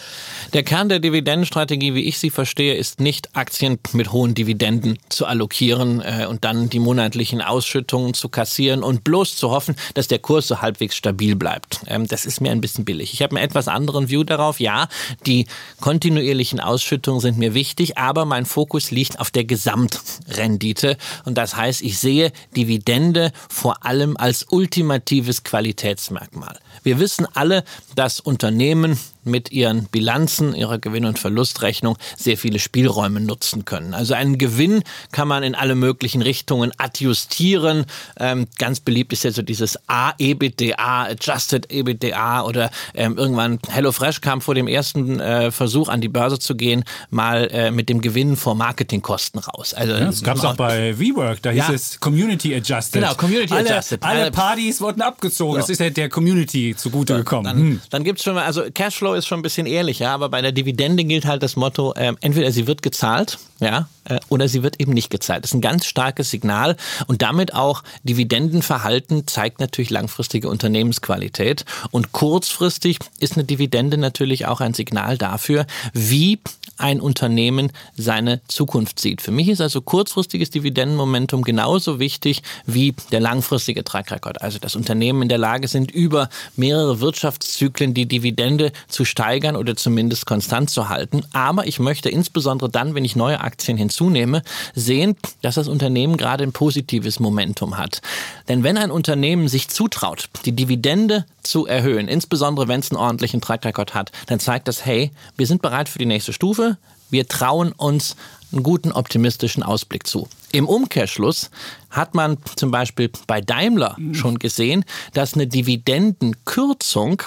Der Kern der Dividendenstrategie, wie ich sie verstehe, ist nicht Aktien mit hohen Dividenden zu allokieren und dann die monatlichen Ausschüttungen zu kassieren und bloß zu hoffen, dass der Kurs so halbwegs stabil bleibt. Ähm, das ist mir ein bisschen billig. Ich habe mir etwas anderen View darauf. Ja, die kontinuierlichen Ausschüttungen sind mir wichtig, aber mein Fokus liegt auf der Gesamtrendite. Und das heißt, ich sehe Dividende vor allem als ultimatives Qualitätsmerkmal. Wir wissen alle, dass Unternehmen mit ihren Bilanzen, ihrer Gewinn- und Verlustrechnung sehr viele Spielräume nutzen können. Also einen Gewinn kann man in alle möglichen Richtungen adjustieren. Ähm, ganz beliebt ist ja so dieses A-EBITDA, Adjusted EBITDA oder ähm, irgendwann HelloFresh kam vor dem ersten äh, Versuch an die Börse zu gehen, mal äh, mit dem Gewinn vor Marketingkosten raus. Also, ja, das gab es auch bei WeWork, da hieß ja. es Community Adjusted. Genau, Community alle, Adjusted. Alle Partys wurden abgezogen. So. Das ist ja der Community zugute gekommen. Dann, hm. dann gibt es schon mal, also Cashflow ist schon ein bisschen ehrlicher, aber bei der Dividende gilt halt das Motto, äh, entweder sie wird gezahlt, ja, äh, oder sie wird eben nicht gezahlt. Das ist ein ganz starkes Signal und damit auch Dividendenverhalten zeigt natürlich langfristige Unternehmensqualität und kurzfristig ist eine Dividende natürlich auch ein Signal dafür, wie ein Unternehmen seine Zukunft sieht. Für mich ist also kurzfristiges Dividendenmomentum genauso wichtig wie der langfristige Trackrekord. Also dass Unternehmen in der Lage sind, über mehrere Wirtschaftszyklen die Dividende zu steigern oder zumindest konstant zu halten. Aber ich möchte insbesondere dann, wenn ich neue Aktien hinzunehme, sehen, dass das Unternehmen gerade ein positives Momentum hat. Denn wenn ein Unternehmen sich zutraut, die Dividende zu erhöhen, insbesondere wenn es einen ordentlichen Track Record hat, dann zeigt das, hey, wir sind bereit für die nächste Stufe, wir trauen uns einen guten optimistischen Ausblick zu. Im Umkehrschluss hat man zum Beispiel bei Daimler schon gesehen, dass eine Dividendenkürzung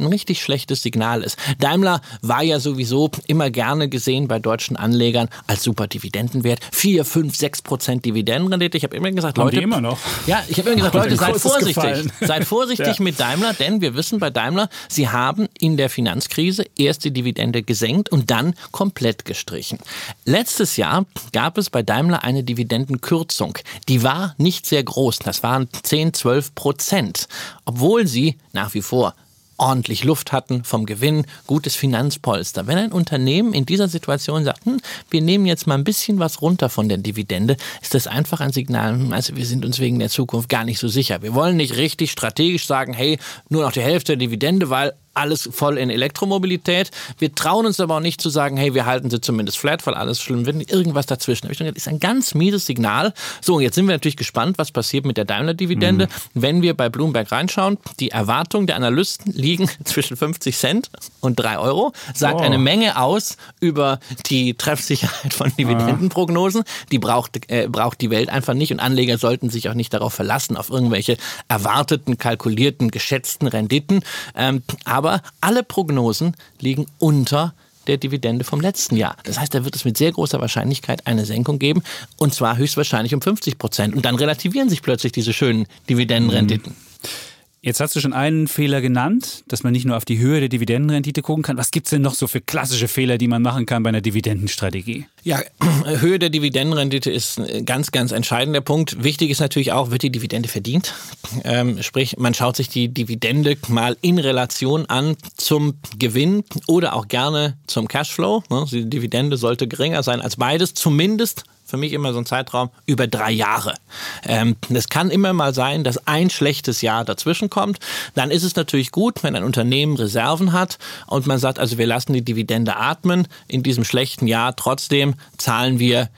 ein richtig schlechtes Signal ist. Daimler war ja sowieso immer gerne gesehen bei deutschen Anlegern als super Dividendenwert. 4, 5, 6 Prozent Dividendenrendite. Ich habe immer gesagt, Haben Leute. die immer noch? Ja, ich habe immer gesagt, Leute, seid vorsichtig. gefallen. Seid vorsichtig Ja. mit Daimler, denn wir wissen bei Daimler, sie haben in der Finanzkrise erst die Dividende gesenkt und dann komplett gestrichen. Letztes Jahr gab es bei Daimler eine Dividendenkürzung. Die war nicht sehr groß. Das waren 10, 12 Prozent. Obwohl sie nach wie vor ordentlich Luft hatten vom Gewinn, gutes Finanzpolster. Wenn ein Unternehmen in dieser Situation sagt, hm, wir nehmen jetzt mal ein bisschen was runter von der Dividende, ist das einfach ein Signal, hm, also wir sind uns wegen der Zukunft gar nicht so sicher. Wir wollen nicht richtig strategisch sagen, hey, nur noch die Hälfte der Dividende, weil alles voll in Elektromobilität. Wir trauen uns aber auch nicht zu sagen, hey, wir halten sie zumindest flat, weil alles schlimm wird. Irgendwas dazwischen. Ich gedacht, Das ist ein ganz mieses Signal. So, und jetzt sind wir natürlich gespannt, was passiert mit der Daimler-Dividende. Wenn wir bei Bloomberg reinschauen, die Erwartungen der Analysten liegen zwischen 50 Cent und 3 Euro. Sagt Oh. eine Menge aus über die Treffsicherheit von Dividendenprognosen. Die braucht, äh, braucht die Welt einfach nicht und Anleger sollten sich auch nicht darauf verlassen, auf irgendwelche erwarteten, kalkulierten, geschätzten Renditen. Ähm, aber alle Prognosen liegen unter der Dividende vom letzten Jahr. Das heißt, da wird es mit sehr großer Wahrscheinlichkeit eine Senkung geben und zwar höchstwahrscheinlich um 50 Prozent. Und dann relativieren sich plötzlich diese schönen Dividendenrenditen. Jetzt hast du schon einen Fehler genannt, dass man nicht nur auf die Höhe der Dividendenrendite gucken kann. Was gibt's denn noch so für klassische Fehler, die man machen kann bei einer Dividendenstrategie? Ja, Höhe der Dividendenrendite ist ein ganz, ganz entscheidender Punkt. Wichtig ist natürlich auch, wird die Dividende verdient? Ähm, sprich, man schaut sich die Dividende mal in Relation an zum Gewinn oder auch gerne zum Cashflow. Ne, Die Dividende sollte geringer sein als beides, zumindest für mich immer so ein Zeitraum über drei Jahre. Ähm, das kann immer mal sein, dass ein schlechtes Jahr dazwischen kommt. Dann ist es natürlich gut, wenn ein Unternehmen Reserven hat und man sagt, also wir lassen die Dividende atmen. In diesem schlechten Jahr trotzdem zahlen wir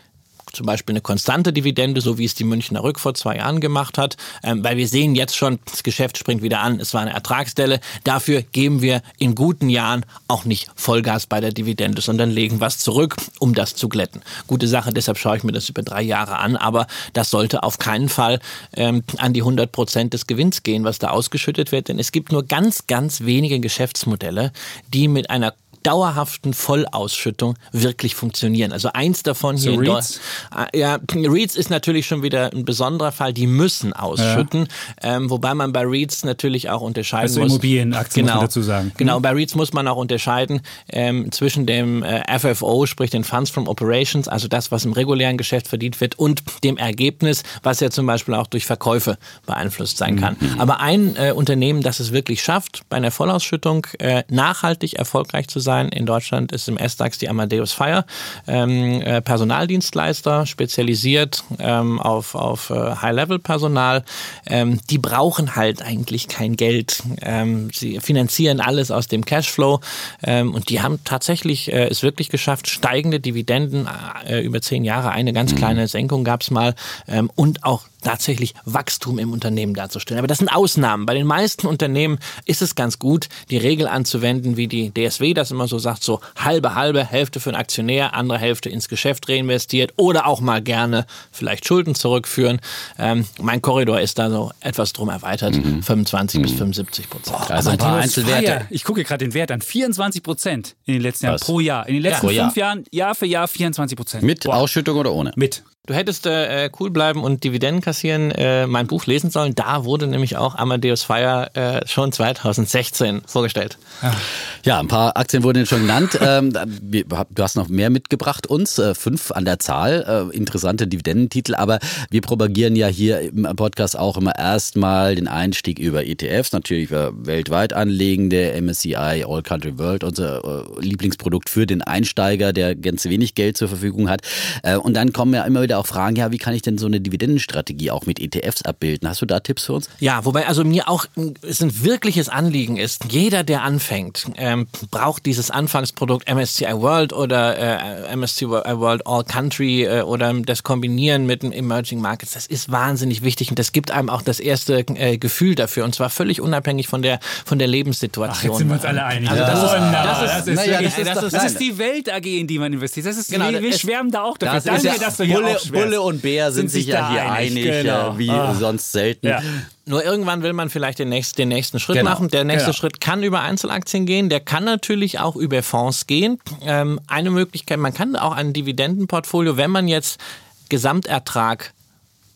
zum Beispiel eine konstante Dividende, so wie es die Münchner Rück vor zwei Jahren gemacht hat, ähm, weil wir sehen jetzt schon, das Geschäft springt wieder an, es war eine Ertragsstelle. Dafür geben wir in guten Jahren auch nicht Vollgas bei der Dividende, sondern legen was zurück, um das zu glätten. Gute Sache, deshalb schaue ich mir das über drei Jahre an, aber das sollte auf keinen Fall ähm, an die 100 Prozent des Gewinns gehen, was da ausgeschüttet wird, denn es gibt nur ganz, ganz wenige Geschäftsmodelle, die mit einer dauerhaften Vollausschüttung wirklich funktionieren. Also eins davon hier So in REITs? Deutschland. Ja, REITs ist natürlich schon wieder ein besonderer Fall. Die müssen ausschütten, ähm, wobei man bei REITs natürlich auch unterscheiden Also muss. Immobilienaktien, muss genau, man dazu sagen. Genau, bei REITs muss man auch unterscheiden ähm, zwischen dem äh, FFO, sprich den Funds from Operations, also das, was im regulären Geschäft verdient wird, und dem Ergebnis, was ja zum Beispiel auch durch Verkäufe beeinflusst sein kann. Aber ein äh, Unternehmen, das es wirklich schafft, bei einer Vollausschüttung äh, nachhaltig erfolgreich zu sein in Deutschland, ist im S-DAX die Amadeus Fire, ähm, äh, Personaldienstleister, spezialisiert ähm, auf, auf äh, High-Level-Personal. Ähm, die brauchen halt eigentlich kein Geld. Ähm, sie finanzieren alles aus dem Cashflow. Ähm, und die haben tatsächlich äh, es wirklich geschafft, steigende Dividenden äh, über zehn Jahre, eine ganz kleine Senkung gab es mal. Ähm, und auch tatsächlich Wachstum im Unternehmen darzustellen. Aber das sind Ausnahmen. Bei den meisten Unternehmen ist es ganz gut, die Regel anzuwenden, wie die DSW das immer so sagt, so halbe, halbe, Hälfte für einen Aktionär, andere Hälfte ins Geschäft reinvestiert oder auch mal gerne vielleicht Schulden zurückführen. Ähm, mein Korridor ist da so etwas drum erweitert, 25 bis 75 Prozent. Also ein paar Einzelwerte. Ich gucke gerade den Wert an. 24 Prozent in den letzten Jahren Was? pro Jahr. In den letzten Jahr. fünf Jahren, Jahr für Jahr 24 Prozent. Mit Ausschüttung oder ohne? Mit. Du hättest äh, cool bleiben und Dividenden kassieren, äh, mein Buch lesen sollen. Da wurde nämlich auch Amadeus Fire äh, schon 2016 vorgestellt. Ja, ein paar Aktien wurden schon genannt. ähm, wir- du hast noch mehr mitgebracht uns, äh, fünf an der Zahl, äh, interessante Dividendentitel, aber wir propagieren ja hier im Podcast auch immer erstmal den Einstieg über ETFs, natürlich für weltweit anlegende, MSCI, All Country World, unser äh, Lieblingsprodukt für den Einsteiger, der ganz wenig Geld zur Verfügung hat. Äh, und dann kommen ja immer wieder Leute auch fragen, ja, wie kann ich denn so eine Dividendenstrategie auch mit ETFs abbilden? Hast du da Tipps für uns? Ja, wobei also mir auch es ein wirkliches Anliegen ist, jeder, der anfängt, ähm, braucht dieses Anfangsprodukt MSCI World oder äh, MSCI World All Country äh, oder das Kombinieren mit den Emerging Markets. Das ist wahnsinnig wichtig und das gibt einem auch das erste äh, Gefühl dafür und zwar völlig unabhängig von der von der Lebenssituation. Ach, jetzt sind wir uns alle einig. Also das, ist, das, ist, das, ist, das, ist, das ist die Welt AG, in die man investiert. Das ist, genau, wir, wir schwärmen da auch dafür. Das Danke, ja, dass du hier Bulle, Bulle und Bär sind, sind sich ja hier einig, einig genau. wie ah. sonst selten. Ja. Nur irgendwann will man vielleicht den nächsten, den nächsten Schritt genau. machen. Der nächste genau. Schritt kann über Einzelaktien gehen, der kann natürlich auch über Fonds gehen. Ähm, eine Möglichkeit, man kann auch ein Dividendenportfolio, wenn man jetzt Gesamtertrag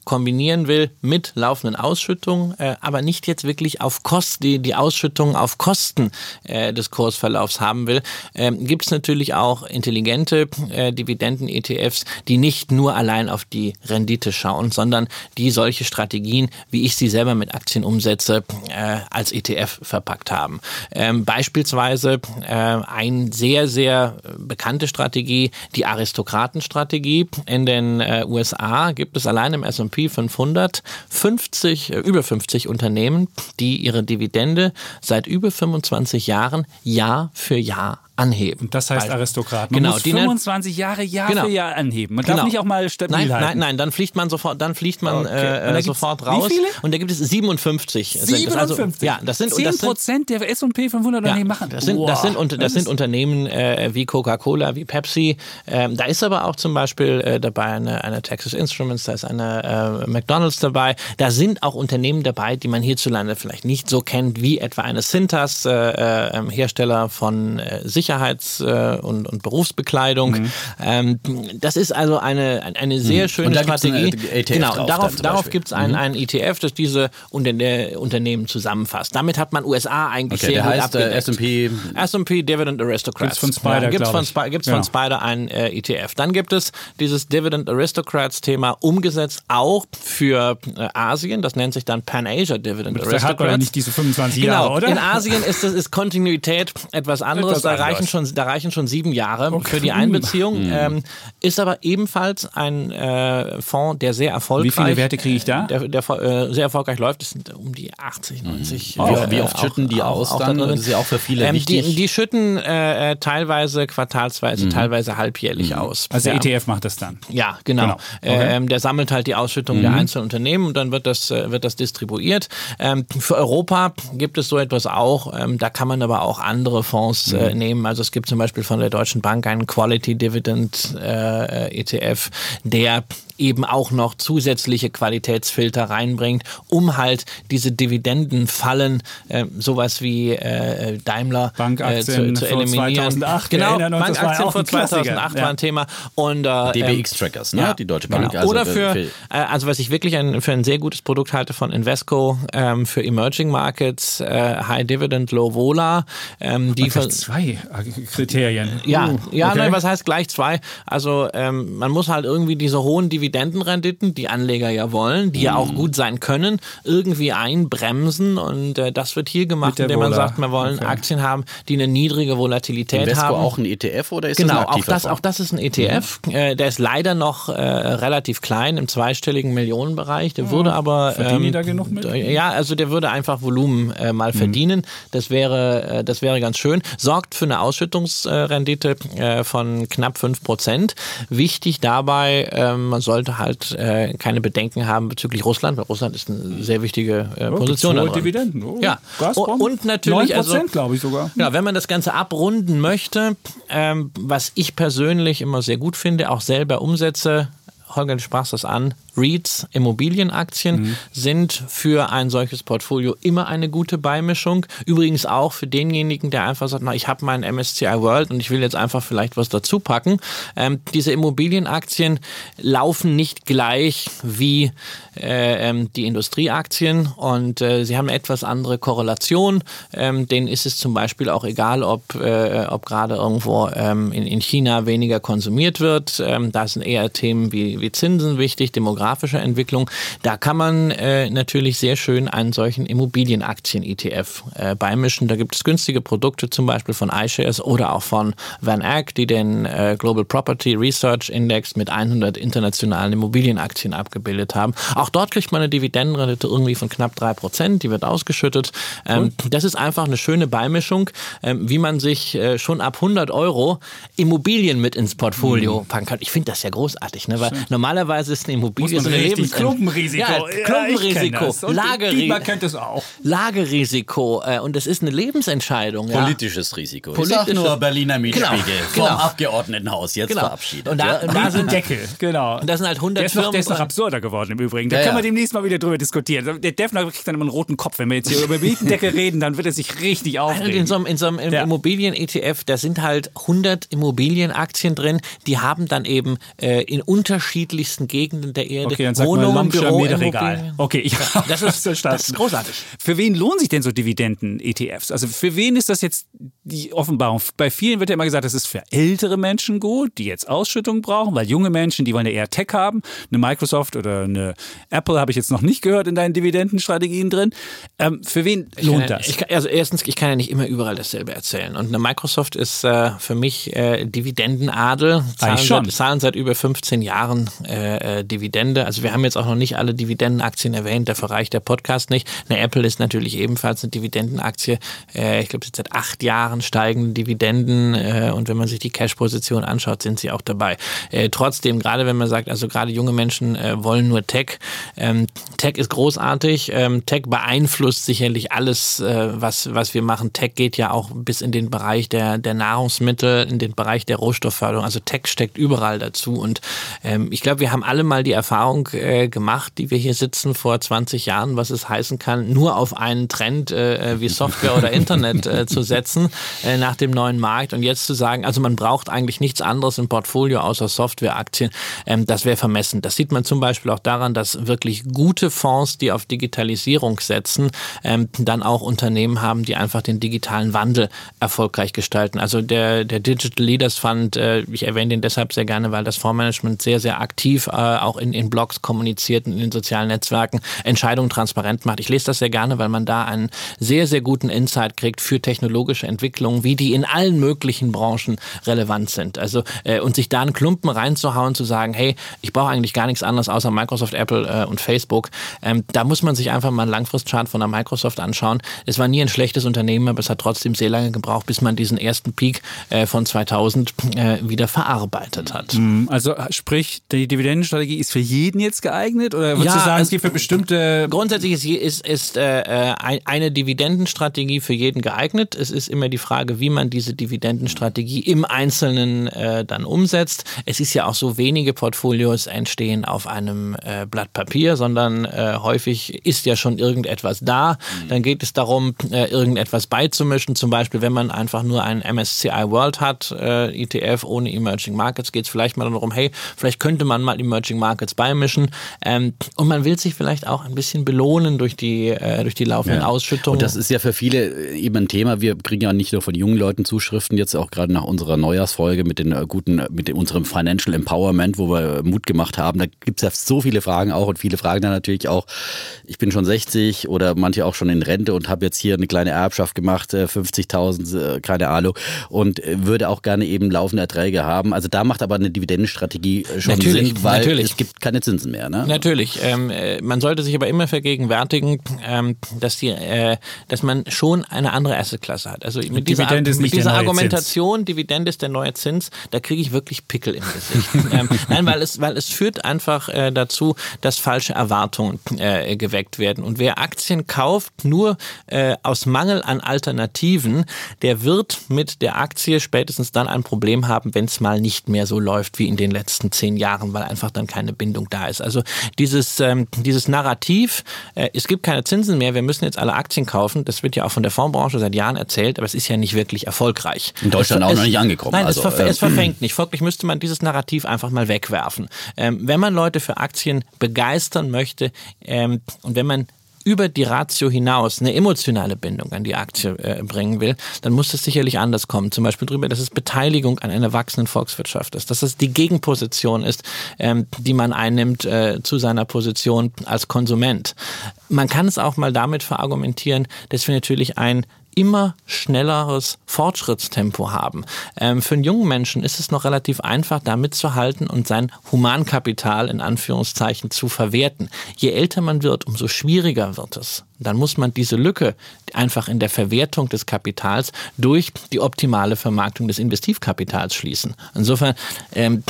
kombinieren will mit laufenden Ausschüttungen, äh, aber nicht jetzt wirklich auf Kosten, die, die Ausschüttungen auf Kosten äh, des Kursverlaufs haben will, ähm, gibt es natürlich auch intelligente äh, Dividenden-ETFs, die nicht nur allein auf die Rendite schauen, sondern die solche Strategien, wie ich sie selber mit Aktien umsetze, äh, als ETF verpackt haben. Ähm, beispielsweise äh, eine sehr, sehr bekannte Strategie, die Aristokratenstrategie. In den äh, USA gibt es allein im S&P S&P 500 50, äh, über 50 Unternehmen, die ihre Dividende seit über 25 Jahren Jahr für Jahr anheben. Das heißt Aristokraten. Man genau, muss 25 Jahre Jahr genau. für Jahr anheben. Man genau. darf nicht auch mal stabil nein, halten. Nein, nein, dann fliegt man sofort, dann fliegt man okay. äh, sofort raus. Wie viele? Und da gibt es 57. 57? Das also, ja, das sind 10 Prozent der S&P 500 Unternehmen ja, machen. Das sind, das sind, das, das sind Unternehmen äh, wie Coca-Cola, wie Pepsi. Ähm, da ist aber auch zum Beispiel äh, dabei eine, eine Texas Instruments, da ist eine äh, McDonald's dabei. Da sind auch Unternehmen dabei, die man hierzulande vielleicht nicht so kennt, wie etwa eine Cintas, äh, äh, Hersteller von äh, Sicherheits- äh, und, und Berufsbekleidung. Mhm. Ähm, das ist also eine, eine sehr mhm. schöne Strategie. E genau, darauf, darauf gibt es einen, mhm. einen ETF, das diese Unternehmen zusammenfasst. Damit hat man USA eigentlich okay, sehr gut heißt, abgedeckt. S&P S&P Dividend Aristocrats. Gibt's von Spider, ja, gibt's von, Sp gibt's ja. von Spider ein äh, ETF. Dann gibt es dieses Dividend Aristocrats Thema umgesetzt auch für äh, Asien. Das nennt sich dann Pan Asia Dividend Aristocrats. Da hat man ja nicht diese 25 genau. Jahre, oder? In Asien ist, das, ist Kontinuität etwas anderes. da reichen schon, da reichen schon sieben Jahre okay. für die Einbeziehung. Mhm. Ähm, ist aber ebenfalls ein äh, Fonds, der sehr erfolgreich. Wie viele Werte kriege ich da? Der, der äh, sehr erfolgreich läuft. Das sind um die 80, 90. Mhm. Äh, wie oft schütten die auch, aus auch dann? Das ist ja auch für viele ähm, wichtig. Die, die schütten äh, teilweise quartalsweise, mhm. teilweise halbjährlich mhm. aus. Also ja. ETF macht das dann? Ja, genau. genau. Okay. Ähm, der sammelt halt die Ausschüttung der mhm. einzelnen Unternehmen und dann wird das, äh, wird das distribuiert. Ähm, für Europa gibt es so etwas auch. Ähm, da kann man aber auch andere Fonds äh, mhm. nehmen. Also es gibt zum Beispiel von der Deutschen Bank einen Quality Dividend äh, ETF, der eben auch noch zusätzliche Qualitätsfilter reinbringt, um halt diese Dividendenfallen, äh, sowas wie äh, Daimler äh, zu, zu eliminieren. 2008, genau, Bankaktien vor 2008 war ein Thema. Und, äh, DBX-Trackers, ne? Ja, die Deutsche Bank. Genau. Also Oder für, äh, also was ich wirklich ein, für ein sehr gutes Produkt halte von Invesco, ähm, für Emerging Markets, äh, High Dividend, Low Vola. Ähm, die von, zwei Kriterien. Ja, uh, ja okay. nein, was heißt gleich zwei? Also ähm, man muss halt irgendwie diese hohen Dividenden Dividendenrenditen, die Anleger ja wollen, die mhm. ja auch gut sein können, irgendwie einbremsen. Und äh, das wird hier gemacht, indem man sagt, wir wollen okay. Aktien haben, die eine niedrige Volatilität Invesco haben. auch ein ETF oder ist genau, das ein auch das, auch das ist ein ETF. Mhm. Äh, der ist leider noch äh, relativ klein im zweistelligen Millionenbereich. Der mhm. würde aber verdienen ähm, da genug mit? Ja, also der würde einfach Volumen äh, mal mhm. verdienen. Das wäre, äh, das wäre ganz schön. Sorgt für eine Ausschüttungsrendite äh, von knapp 5 Prozent. Wichtig dabei, ähm, man soll sollte halt äh, keine Bedenken haben bezüglich Russland, weil Russland ist eine sehr wichtige äh, Position. Oh, Dividenden. Oh, ja, Gazprom. und natürlich 9%, also, glaube ich sogar. Ja, wenn man das Ganze abrunden möchte, ähm, was ich persönlich immer sehr gut finde, auch selber umsetze, Holger, du sprachst das an, REITs, Immobilienaktien mhm. sind für ein solches Portfolio immer eine gute Beimischung. Übrigens auch für denjenigen, der einfach sagt, na, ich habe meinen MSCI World und ich will jetzt einfach vielleicht was dazu packen. Ähm, diese Immobilienaktien laufen nicht gleich wie äh, ähm, die Industrieaktien und äh, sie haben etwas andere Korrelation. Ähm, denen ist es zum Beispiel auch egal, ob, äh, ob gerade irgendwo ähm, in, in China weniger konsumiert wird. Ähm, da sind eher Themen wie, wie Zinsen wichtig, Demografie demografischer Entwicklung. Da kann man äh, natürlich sehr schön einen solchen Immobilienaktien-ETF äh, beimischen. Da gibt es günstige Produkte, zum Beispiel von iShares oder auch von Van Eck, die den äh, Global Property Research Index mit 100 internationalen Immobilienaktien abgebildet haben. Auch dort kriegt man eine Dividendenrendite irgendwie von knapp drei Prozent. Die wird ausgeschüttet. Ähm, das ist einfach eine schöne Beimischung, ähm, wie man sich äh, schon ab 100 Euro Immobilien mit ins Portfolio mhm. packen kann. Ich finde das ja großartig, ne? weil Schön. normalerweise ist eine Immobilie so eine Lebens Klumpenrisiko. Ja, Klumpenrisiko. Ja, Lagerrisiko. kennt es auch. Lagerrisiko. Äh, und das ist eine Lebensentscheidung. Politisches ja. Risiko. Politisches. Ich sag nur Berliner Mietspiegel genau, vom genau. Abgeordnetenhaus jetzt genau. verabschiedet. Und da, ja. da sind Deckel, genau. Und da sind halt 100 der ist, noch, der ist noch absurder geworden im Übrigen. Da ja, können wir demnächst mal wieder drüber diskutieren. Der Defner kriegt dann immer einen roten Kopf. Wenn wir jetzt hier über Mietendeckel reden, dann wird er sich richtig aufregen. In so einem, in so einem Immobilien-ETF, da sind halt 100 Immobilienaktien drin, die haben dann eben äh, in unterschiedlichsten Gegenden der Erde okay, dann Wohnungen, Büro, egal. Okay, ich das ist, das ist großartig. Für wen lohnen sich denn so Dividenden-ETFs? Also für wen ist das jetzt die Offenbarung? Bei vielen wird ja immer gesagt, das ist für ältere Menschen gut, die jetzt Ausschüttung brauchen, weil junge Menschen, die wollen ja eher Tech haben. Eine Microsoft oder eine Apple habe ich jetzt noch nicht gehört in deinen Dividendenstrategien drin. Ähm, für wen lohnt das? Ich kann, also erstens, ich kann ja nicht immer überall dasselbe erzählen. Und eine Microsoft ist äh, für mich äh, Dividendenadel. Zahlen, Seit, zahlen seit über 15 Jahren äh, äh, Dividende. Also wir haben jetzt auch noch nicht alle Dividendenaktien erwähnt, dafür reicht der Podcast nicht. Eine Apple ist natürlich ebenfalls eine Dividendenaktie. Äh, ich glaube, seit acht Jahren steigende Dividenden äh, und wenn man sich die Cash-Position anschaut, sind sie auch dabei. Äh, trotzdem, gerade wenn man sagt, also gerade junge Menschen äh, wollen nur Tech. Ähm, Tech ist großartig. Ähm, Tech beeinflusst sicherlich alles, äh, was, was wir machen. Tech geht ja auch bis in den Bereich der, der Nahrungsmittel, in den Bereich der Rohstoffförderung. Also Tech steckt überall dazu. Und ähm, ich glaube, wir haben alle mal die Erfahrung äh, gemacht, die wir hier sitzen vor 20 Jahren, was es heißen kann, nur auf einen Trend äh, äh wie Software oder Internet äh, zu setzen äh, nach dem neuen Markt. Und jetzt zu sagen, also man braucht eigentlich nichts anderes im Portfolio außer Softwareaktien, ähm, das wäre vermessen. Das sieht man zum Beispiel auch daran, dass wirklich gute Fonds, die auf Digitalisierung setzen, ähm, dann auch Unternehmen haben, die einfach den digitalen Wandel erfolgreich gestalten. Also der, der Digital Leaders Fund, äh, ich erwähne den deshalb sehr gerne, weil das Fondsmanagement sehr, sehr aktiv äh, auch in, in Blogs kommuniziert und in den sozialen Netzwerken Entscheidungen transparent macht. Ich lese das sehr gerne, weil man da einen sehr, sehr guten Insight kriegt für technologische Entwicklungen, wie die in allen möglichen Branchen relevant sind. Also äh, und sich da einen Klumpen reinzuhauen, zu sagen, hey, ich brauche eigentlich gar nichts anderes außer Microsoft, Apple äh, und Facebook. Ähm, da muss man sich einfach mal einen Langfristchart von der Microsoft anschauen. Es war nie ein schlechtes Unternehmen, aber es hat trotzdem sehr lange gebraucht, bis man diesen ersten Peak äh, von 2000 äh, wieder verarbeitet hat. Mhm. Also sprich, die Dividendenstrategie ist für jeden jetzt geeignet oder würdest ja, du sagen, es gibt für bestimmte... Grundsätzlich ist, ist, ist äh, äh eine Dividendenstrategie für jeden geeignet. Es ist immer die Frage, wie man diese Dividendenstrategie im Einzelnen äh, dann umsetzt. Es ist ja auch so, wenige Portfolios entstehen auf einem äh, Blatt Papier, sondern äh, häufig ist ja schon irgendetwas da. Mhm. Dann geht es darum, äh, irgendetwas beizumischen. Zum Beispiel, wenn man einfach nur einen MSCI World hat, ETF ohne Emerging Markets, geht es vielleicht mal darum, hey, vielleicht könnte man mal Emerging Markets beimischen. Ähm, und man will sich vielleicht auch ein bisschen belohnen durch die, äh, durch die laufenden ja. Ausschüttungen. Und das ist ja für viele eben ein Thema. Wir kriegen ja nicht nur von jungen Leuten Zuschriften, jetzt auch gerade nach unserer Neujahrsfolge mit den guten, mit unserem Financial Empowerment, wo wir Mut gemacht haben. Da gibt es ja so viele Fragen auch und viele fragen dann natürlich auch, ich bin schon 60 oder manche auch schon in Rente und habe jetzt hier eine kleine Erbschaft gemacht, 50.000, äh, äh, keine Ahnung, und würde auch gerne eben laufende Erträge haben. Also da macht aber eine Dividendenstrategie äh, schon natürlich, Sinn, weil natürlich. es gibt keine Zinsen mehr. Ne? Natürlich. Ähm, man sollte sich aber immer vergegenwärtigen, ähm, dass, die, äh, dass man schon eine andere Assetklasse hat. Also mit dieser, mit dieser Argumentation, Zins. Dividende ist der neue Zins, da kriege ich wirklich Pickel im Gesicht. ähm, nein, weil es, weil es führt einfach äh, dazu, dass falsche Erwartungen äh, geweckt werden. Und wer Aktien kauft, nur äh, aus Mangel an Alternativen, der wird mit der Aktie spätestens dann ein Problem haben, wenn es mal nicht mehr so läuft wie in den letzten zehn Jahren, weil einfach dann keine Bindung da ist. Also dieses, ähm, dieses Narrativ, äh, es gibt keine Zinsen mehr, wir müssen jetzt alle Aktien kaufen, das wird ja auch von der Fondsbranche seit Jahren erzählt, aber es ist ja nicht wirklich erfolgreich. In Deutschland es, auch noch nicht angekommen. Nein, also, es, verf äh, es, verfängt nicht. Folglich müsste man dieses Narrativ einfach mal wegwerfen. Ähm, wenn man Leute für Aktien begeistern möchte ähm, und wenn man über die Ratio hinaus eine emotionale Bindung an die Aktie äh, bringen will, dann muss es sicherlich anders kommen. Zum Beispiel darüber, dass es Beteiligung an einer wachsenden Volkswirtschaft ist, dass es die Gegenposition ist, ähm, die man einnimmt äh, zu seiner Position als Konsument. Man kann es auch mal damit verargumentieren, dass wir natürlich ein immer schnelleres Fortschrittstempo haben. Ähm, für einen jungen Menschen ist es noch relativ einfach, da mitzuhalten und sein Humankapital in Anführungszeichen zu verwerten. Je älter man wird, umso schwieriger wird es. Dann muss man diese Lücke einfach in der Verwertung des Kapitals durch die optimale Vermarktung des Investivkapitals schließen. Insofern ähm,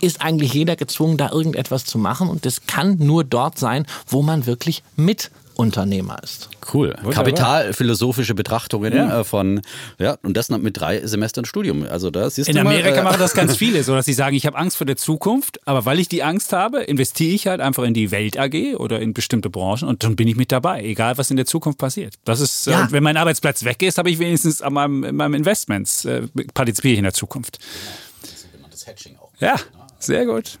ist eigentlich jeder gezwungen, da irgendetwas zu machen. Und das kann nur dort sein, wo man wirklich mit Unternehmer ist. Cool. Kapitalphilosophische Betrachtungen ja. Äh, von, ja, und das mit drei Semestern Studium. Also da siehst In du Amerika mal, äh, machen das ganz viele, so dass sie sagen, ich habe Angst vor der Zukunft, aber weil ich die Angst habe, investiere ich halt einfach in die Welt AG oder in bestimmte Branchen und dann bin ich mit dabei, egal was in der Zukunft passiert. Das ist, äh, ja. äh, wenn mein Arbeitsplatz weg ist, habe ich wenigstens an meinem, meinem Investments äh, partizipiere ich in der Zukunft. Das ist sogenanntes Hedging auch. Ja, sehr gut.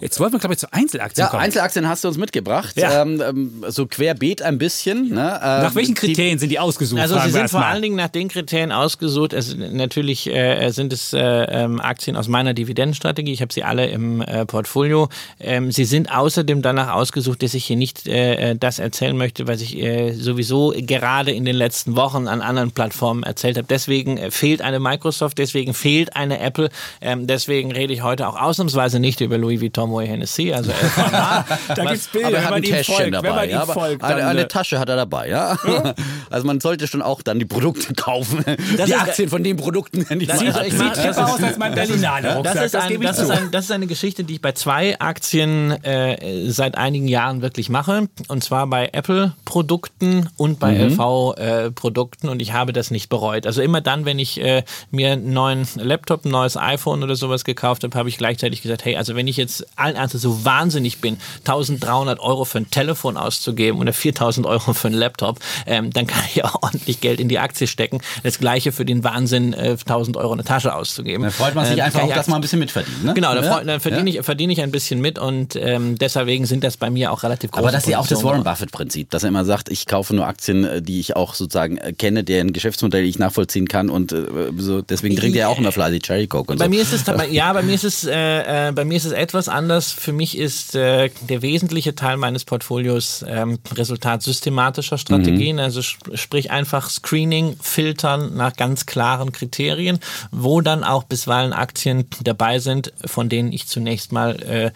Jetzt wollten wir, glaube ich, zu Einzelaktien ja, kommen. Einzelaktien hast du uns mitgebracht. Ja. Ähm, ähm so querbeet ein bisschen. Ne? Ähm, nach welchen Kriterien sind die ausgesucht? Also sie sind vor allen Dingen nach den Kriterien ausgesucht. Es, natürlich äh, sind es äh, ähm, Aktien aus meiner Dividendenstrategie. Ich habe sie alle im äh, Portfolio. Ähm, sie sind außerdem danach ausgesucht, dass ich hier nicht äh, äh, das erzählen möchte, was ich äh, sowieso gerade in den letzten Wochen an anderen Plattformen erzählt habe. Deswegen fehlt eine Microsoft, deswegen fehlt eine Apple. Ähm, deswegen rede ich heute auch ausnahmsweise nicht über Louis Vuitton Moët Hennessy, also LVMH. da gibt es Bilder, aber er hat ein Täschchen dabei. Ja, folgt, eine, eine, Tasche hat er dabei, ja. Also man sollte schon auch dann die Produkte kaufen. Das die Aktien von den Produkten. Die das sieht, ich mach, das aus als mein Berlinale. Das, ist ein, das, ist ein, das ist eine Geschichte, die ich bei zwei Aktien äh, seit einigen Jahren wirklich mache. Und zwar bei Apple-Produkten und bei mhm. LV-Produkten. Äh, und ich habe das nicht bereut. Also immer dann, wenn ich äh, mir einen neuen Laptop, ein neues iPhone oder sowas gekauft habe, habe ich gleichzeitig gesagt, hey, also wenn ich jetzt allen Ernstes so wahnsinnig bin, 1300 Euro für ein Telefon auszugeben oder 4000 Euro für einen Laptop, ähm, dann kann ich auch ordentlich Geld in die Aktie stecken. Das gleiche für den Wahnsinn, äh, 1000 Euro eine Tasche auszugeben. Da freut man sich ähm, einfach auch, dass man ein bisschen mitverdient. Ne? Genau, da, ja. verdiene, ja. ich, verdiene ich ein bisschen mit und ähm, deswegen sind das bei mir auch relativ große Aber das ist ja auch das Warren Buffett-Prinzip, dass er immer sagt, ich kaufe nur Aktien, äh, die ich auch sozusagen äh, kenne, deren Geschäftsmodell ich nachvollziehen kann und äh, so, deswegen trinkt er auch immer fleißig Cherry Coke und bei so. Mir ist es, ja, bei mir ist es, äh, äh, bei mir ist es etwas anders. Für mich ist äh, der wesentliche Teil meines Portfolios ähm, Resultat systematischer Strategien, mhm. also sp sprich einfach Screening, Filtern nach ganz klaren Kriterien, wo dann auch bisweilen Aktien dabei sind, von denen ich zunächst mal äh,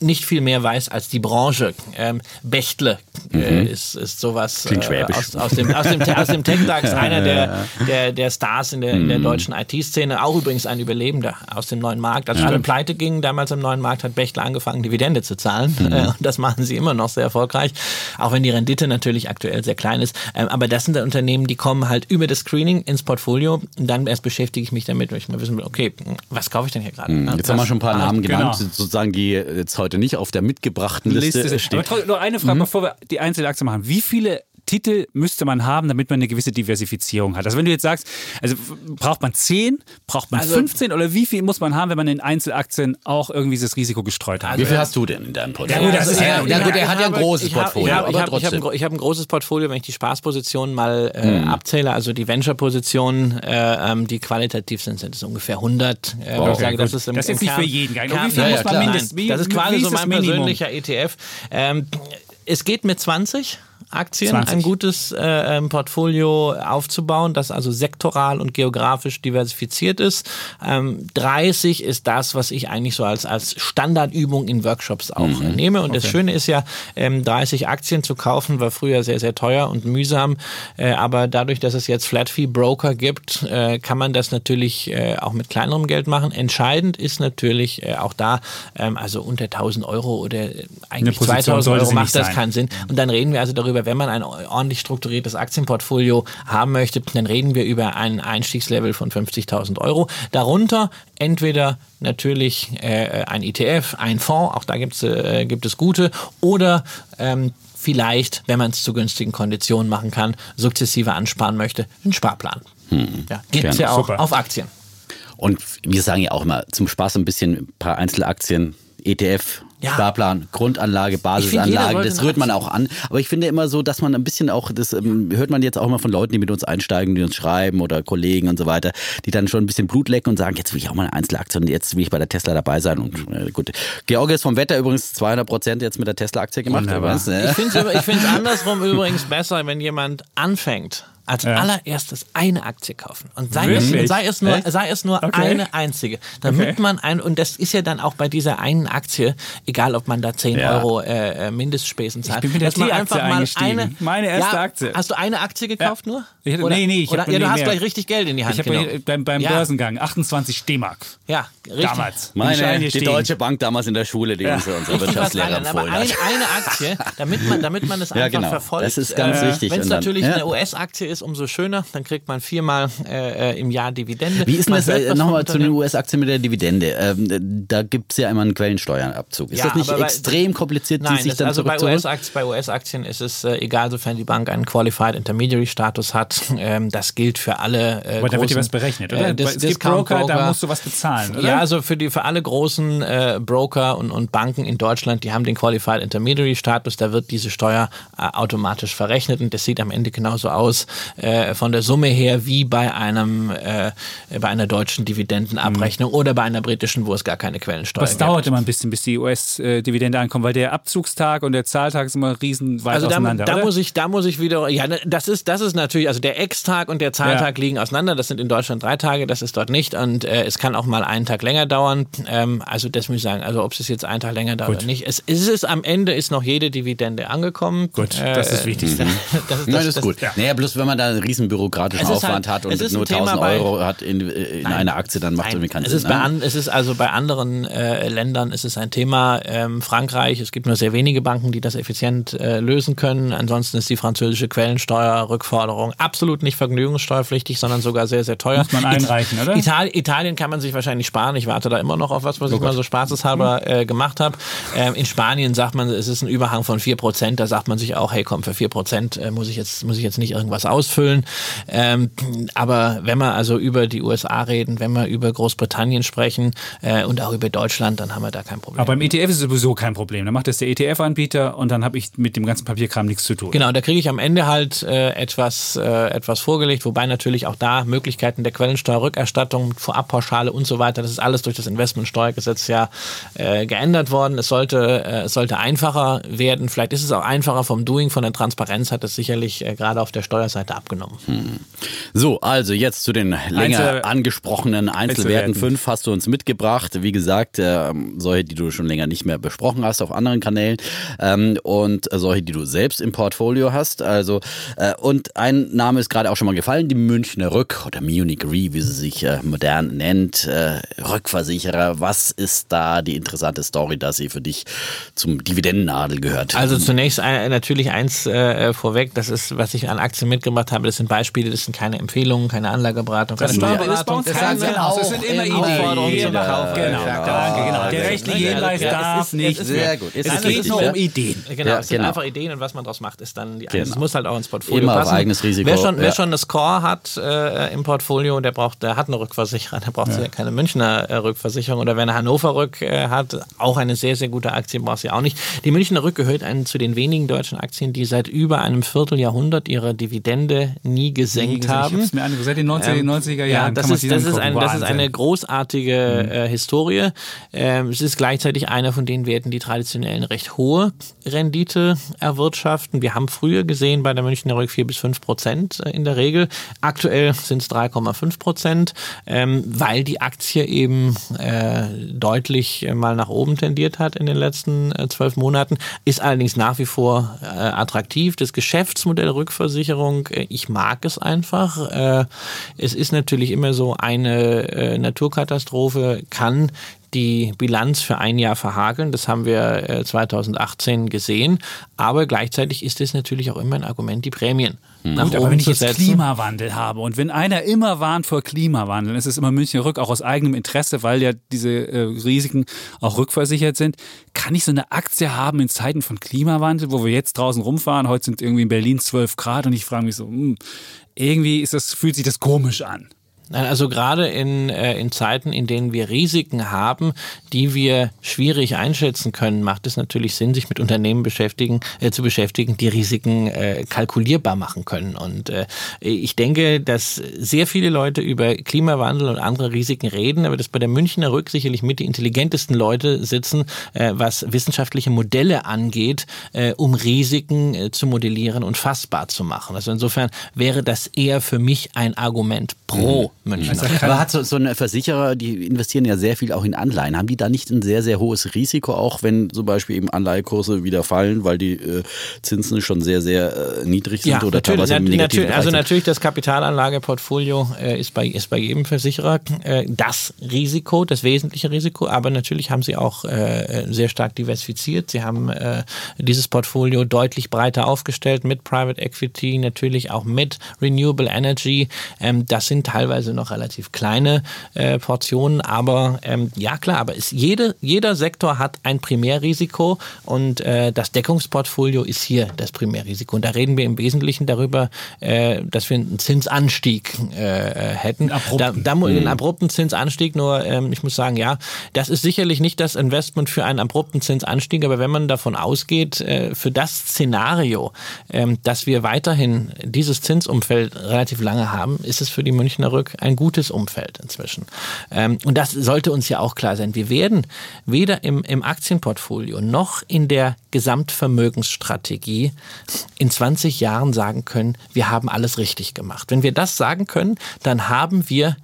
nicht viel mehr weiß als die Branche. Ähm, Bechtle äh, mhm. ist, ist sowas äh, aus, aus, dem, aus dem, aus dem Tech-DAX, einer der, der, der Stars in der, in der mhm. deutschen IT-Szene, auch übrigens ein Überlebender aus dem neuen Markt. Als ja. alle pleite gingen, damals im neuen Markt hat Bechtle angefangen, Dividende zu zahlen. Mhm. Äh, und das machen sie immer noch sehr erfolgreich, auch wenn die Rendite natürlich aktuell sehr klein ist. Ähm, aber das sind Unternehmen, die kommen halt über das Screening ins Portfolio und dann erst beschäftige ich mich damit, weil ich mal wissen will, okay, was kaufe ich denn hier gerade? Mhm. Jetzt haben wir schon ein paar Namen genannt, genau. sozusagen, die jetzt heute nicht auf der mitgebrachten Liste, Liste stehen. Aber noch eine Frage, mhm. bevor wir die Einzelaktien machen. Wie viele Titel müsste man haben, damit man eine gewisse Diversifizierung hat? Also wenn du jetzt sagst, also braucht man 10, braucht man also, 15 oder wie viel muss man haben, wenn man in Einzelaktien auch irgendwie das Risiko gestreut hat? wie viel hast du denn in deinem Portfolio? Ja, gut, das ist ja, ja, gut er hat ja ein großes Portfolio. Ich habe hab, hab, hab, hab ein großes Portfolio, wenn ich die Spaßpositionen mal äh, hm. abzähle, also die Venture-Positionen, äh, ähm, die qualitativ sind, sind es ungefähr 100. Äh, wow. okay, sage, das ist, im, das ist jetzt nicht für jeden. Kern, wie viel muss man mindestens? Das ist quasi so mein persönlicher ETF. Ähm, es geht mit 20. Aktien 20. ein gutes äh, ähm, Portfolio aufzubauen, das also sektoral und geografisch diversifiziert ist. Ähm, 30 ist das, was ich eigentlich so als, als Standardübung in Workshops auch mhm. nehme. Und okay. das Schöne ist ja, ähm, 30 Aktien zu kaufen, war früher sehr, sehr teuer und mühsam. Äh, aber dadurch, dass es jetzt Flat Fee Broker gibt, äh, kann man das natürlich äh, auch mit kleinerem Geld machen. Entscheidend ist natürlich äh, auch da, ähm, also unter 1000 Euro oder eigentlich 2000 Euro macht das sein. keinen Sinn. Und dann reden wir also darüber, darüber, wenn man ein ordentlich strukturiertes Aktienportfolio haben möchte, dann reden wir über ein Einstiegslevel von 50.000 Euro. Darunter entweder natürlich äh, ein ETF, ein Fonds, auch da gibt's, äh, gibt es gute, oder ähm, vielleicht, wenn man es zu günstigen Konditionen machen kann, sukzessive ansparen möchte, einen Sparplan. Hm, ja, Gibt es ja auch Super. auf Aktien. Und wir sagen ja auch immer, zum Spaß ein bisschen ein paar Einzelaktien ETF, Ja. Sparplan, Grundanlage, Basisanlage, das rührt man auch an. Aber ich finde immer so, dass man ein bisschen auch, das ähm, hört man jetzt auch immer von Leuten, die mit uns einsteigen, die uns schreiben oder Kollegen und so weiter, die dann schon ein bisschen Blut lecken und sagen, jetzt will ich auch mal eine Einzelaktie und jetzt will ich bei der Tesla dabei sein. Und äh, gut, Georg ist vom Wetter übrigens 200 Prozent jetzt mit der Tesla-Aktie gemacht. Wunderbar. übrigens, ne? Ich finde es andersrum übrigens besser, wenn jemand anfängt, als Ja. allererstes eine Aktie kaufen. Und sei, es, sei es nur, Echt? sei es nur Okay. eine einzige. Damit Okay. man ein, und das ist ja dann auch bei dieser einen Aktie, egal ob man da 10 Ja. Euro äh, äh, Mindestspesen zahlt. bin mit der dass man T-Aktie einfach mal eingestiegen. Meine erste ja, Aktie. Hast du eine Aktie gekauft nur? Ich oder, nee, nee, ich oder, ja, du hast mehr. gleich richtig Geld in die Hand Ich habe genommen. beim, beim Ja. Börsengang 28 D-Mark. Ja, richtig. Damals. Ich Meine, die. Deutsche Bank damals in der Schule, die uns unser Richtig was Wirtschaftslehrer empfohlen ein, hat. eine Aktie, damit man, damit man es Ja, einfach genau. verfolgt. Das ist ganz wichtig. Wenn es natürlich eine US-Aktie ist, umso schöner. Dann kriegt man viermal äh, äh, im Jahr Dividende. Wie ist denn Man das äh, nochmal zu den. US-Aktien mit der Dividende? Ähm, da gibt es ja immer einen Quellensteuerabzug. Ist Ja, das nicht aber bei- extrem kompliziert, Nein, die sich das, dann also bei zurückzuholen? US-Aktien, bei US-Aktien ist es äh, egal, sofern die Bank einen Qualified Intermediary Status hat. Ähm, das gilt für alle äh, Aber da wird dir was berechnet, oder? Äh, Dis es gibt Discount Broker, da Broker. musst du was bezahlen, oder? Ja, also für, die, für alle großen äh, Broker und, und Banken in Deutschland, die haben den Qualified Intermediary Status, da wird diese Steuer äh, automatisch verrechnet und das sieht am Ende genauso aus äh, von der Summe her wie bei einem äh, bei einer deutschen Dividendenabrechnung oder bei einer britischen, wo es gar keine Quellensteuer Aber es gibt. dauert immer ein bisschen, bis die US-Dividende ankommt, weil der Abzugstag und der Zahltag ist immer riesen weit Also da, auseinander. da oder? muss ich, da muss ich wieder, ja, ne, das ist, das ist natürlich, also der Ex-Tag und der Zahltag liegen auseinander. Das sind in Deutschland drei Tage, das ist dort nicht und äh, es kann auch mal einen Tag länger dauern. Ähm, also das muss ich sagen, also ob es jetzt einen Tag länger dauert Gut. oder nicht. Es, es ist am Ende ist noch jede Dividende angekommen. Gut, das ist wichtig. Das, das, Nein, das ist gut. ja. Naja, bloß wenn man da einen riesen bürokratischen Es ist Aufwand halt- hat und nur ein Thema 1000 bei- Euro hat in, in einer Aktie, dann macht es irgendwie keinen es Sinn. ist, bei ne? an, es ist also bei anderen äh, Ländern ist es ein Thema. Ähm, Frankreich, es gibt nur sehr wenige Banken, die das effizient äh, lösen können. Ansonsten ist die französische Quellensteuerrückforderung absolut nicht vergnügungssteuerpflichtig, sondern sogar sehr, sehr teuer. Muss man einreichen, oder? Ital Italien kann man sich wahrscheinlich sparen. Ich warte da immer noch auf was, was ich mal so spaßeshalber äh, gemacht habe. Ähm, in Spanien sagt man, es ist ein Überhang von 4%. Da sagt man sich auch, hey komm, für 4% äh, muss ich jetzt muss ich jetzt nicht irgendwas ausfüllen. Ähm, aber wenn wir also über die USA reden, wenn wir über Großbritannien sprechen äh, und auch über Deutschland, dann haben wir da kein Problem. Aber beim ETF ist es sowieso kein Problem. Dann macht das der ETF-Anbieter und dann habe ich mit dem ganzen Papierkram nichts zu tun. Genau, da kriege ich am Ende halt äh, etwas, äh, etwas vorgelegt, wobei natürlich auch da Möglichkeiten der Quellensteuerrückerstattung, Vorabpauschale und so weiter, das ist alles durch das Investmentsteuergesetz ja äh, geändert worden. Es sollte, äh, es sollte einfacher werden. Vielleicht ist es auch einfacher vom Doing, von der Transparenz hat es sicherlich äh, gerade auf der Steuerseite abgenommen. So, also jetzt zu den länger Einzel- angesprochenen Einzelwerten. Einzelwerten. Fünf hast du uns mitgebracht. Wie gesagt, ähm, solche, die du schon länger nicht mehr besprochen hast auf anderen Kanälen ähm, und solche, die du selbst im Portfolio hast. Also äh, und ein Name ist gerade auch schon mal gefallen, die Münchner Rück oder Munich Re, wie sie sich äh, modern nennt, äh, Rückversicherer. Was ist da die interessante Story, dass sie für dich zum Dividendennadel gehört? Also zunächst natürlich eins äh, vorweg, das ist, was ich an Aktien mitgebracht habe, das sind Beispiele, das sind keine Empfehlungen, keine Anlageberatung, keine Das Steuerberatung. bei uns kein Haus. Das sind immer Ideen. zum Kauf. Genau, Ja, danke, genau. Der rechtliche Hinweis ja, darf ist- nicht. Sehr gut. Es es geht nur um Ideen. Genau, Ja, es sind genau. einfach Ideen und was man daraus macht, ist dann die Genau. Es muss halt auch ins Portfolio Immer auf passen. eigenes Risiko, Wer schon, wer schon eine Score hat äh, im Portfolio, der braucht, der hat eine Rückversicherer, der braucht ja. keine Münchner äh, Rückversicherung. Oder wer eine Hannover Rück äh, hat, auch eine sehr, sehr gute Aktie, braucht sie auch nicht. Die Münchner Rück gehört einen zu den wenigen deutschen Aktien, die seit über einem Vierteljahrhundert ihre Dividende nie gesenkt haben. mir angeguckt. Seit den 90er, 90er Jahren. Ja, das ist, das, ist ein, das ist eine großartige äh, Historie. Ähm, es ist gleichzeitig einer von den Werten, die traditionell eine recht hohe Rendite erwirtschaften. Wir haben früher gesehen bei der Münchner Rück 4 bis 5 Prozent äh, in der Regel. Aktuell sind es 3,5 Prozent, ähm, weil die Aktie eben äh, deutlich äh, mal nach oben tendiert hat in den letzten äh, zwölf Monaten. Ist allerdings nach wie vor äh, attraktiv. Das Geschäftsmodell Rückversicherung, äh, ich mag es einfach. Äh, es ist natürlich immer so, eine äh, Naturkatastrophe kann die Bilanz für ein Jahr verhakeln. Das haben wir äh, 2018 gesehen. Aber gleichzeitig ist es natürlich auch immer ein Argument, die Prämien nach Gut, aber wenn ich jetzt setzen. Klimawandel habe und wenn einer immer warnt vor Klimawandel, ist es immer München Rück auch aus eigenem Interesse, weil ja diese äh, Risiken auch rückversichert sind. Kann ich so eine Aktie haben in Zeiten von Klimawandel, wo wir jetzt draußen rumfahren? Heute sind irgendwie in Berlin 12 Grad und ich frage mich so, hm, irgendwie ist das, fühlt sich das komisch an. Also gerade in, äh, in Zeiten, in denen wir Risiken haben, die wir schwierig einschätzen können, macht es natürlich Sinn, sich mit Unternehmen beschäftigen, äh, zu beschäftigen, die Risiken äh, kalkulierbar machen können. Und äh, ich denke, dass sehr viele Leute über Klimawandel und andere Risiken reden, aber dass bei der Münchner Rück sicherlich mit die intelligentesten Leute sitzen, äh, was wissenschaftliche Modelle angeht, äh, um Risiken zu modellieren und fassbar zu machen. Also insofern wäre das eher für mich ein Argument pro mhm. Münchner. Also aber hat so, so ein Versicherer, die investieren ja sehr viel auch in Anleihen. Haben die da nicht ein sehr, sehr hohes Risiko, auch wenn zum Beispiel eben Anleihekurse wieder fallen, weil die äh, Zinsen schon sehr, sehr äh, niedrig sind ja, oder natürlich, teilweise nat natürlich, Also natürlich das Kapitalanlageportfolio äh, ist, bei, ist bei jedem Versicherer äh, das Risiko, das wesentliche Risiko, aber natürlich haben sie auch äh, sehr stark diversifiziert. Sie haben äh, dieses Portfolio deutlich breiter aufgestellt mit Private Equity, natürlich auch mit Renewable Energy. Ähm, das sind teilweise noch relativ kleine äh, Portionen, aber ähm, ja klar, aber ist jede, jeder Sektor hat ein Primärrisiko und äh, das Deckungsportfolio ist hier das Primärrisiko. Und da reden wir im Wesentlichen darüber, äh, dass wir einen Zinsanstieg äh, äh, hätten. Abrupten. Da, da, einen mhm. abrupten Zinsanstieg, nur ähm, ich muss sagen, ja, das ist sicherlich nicht das Investment für einen abrupten Zinsanstieg, aber wenn man davon ausgeht, äh, für das Szenario, ähm, dass wir weiterhin dieses Zinsumfeld relativ lange haben, ist es für die Münchner Rück ein gutes Umfeld inzwischen. Ähm, und das sollte uns ja auch klar sein. Wir werden weder im, im Aktienportfolio noch in der Gesamtvermögensstrategie in 20 Jahren sagen können, wir haben alles richtig gemacht. Wenn wir das sagen können, dann haben wir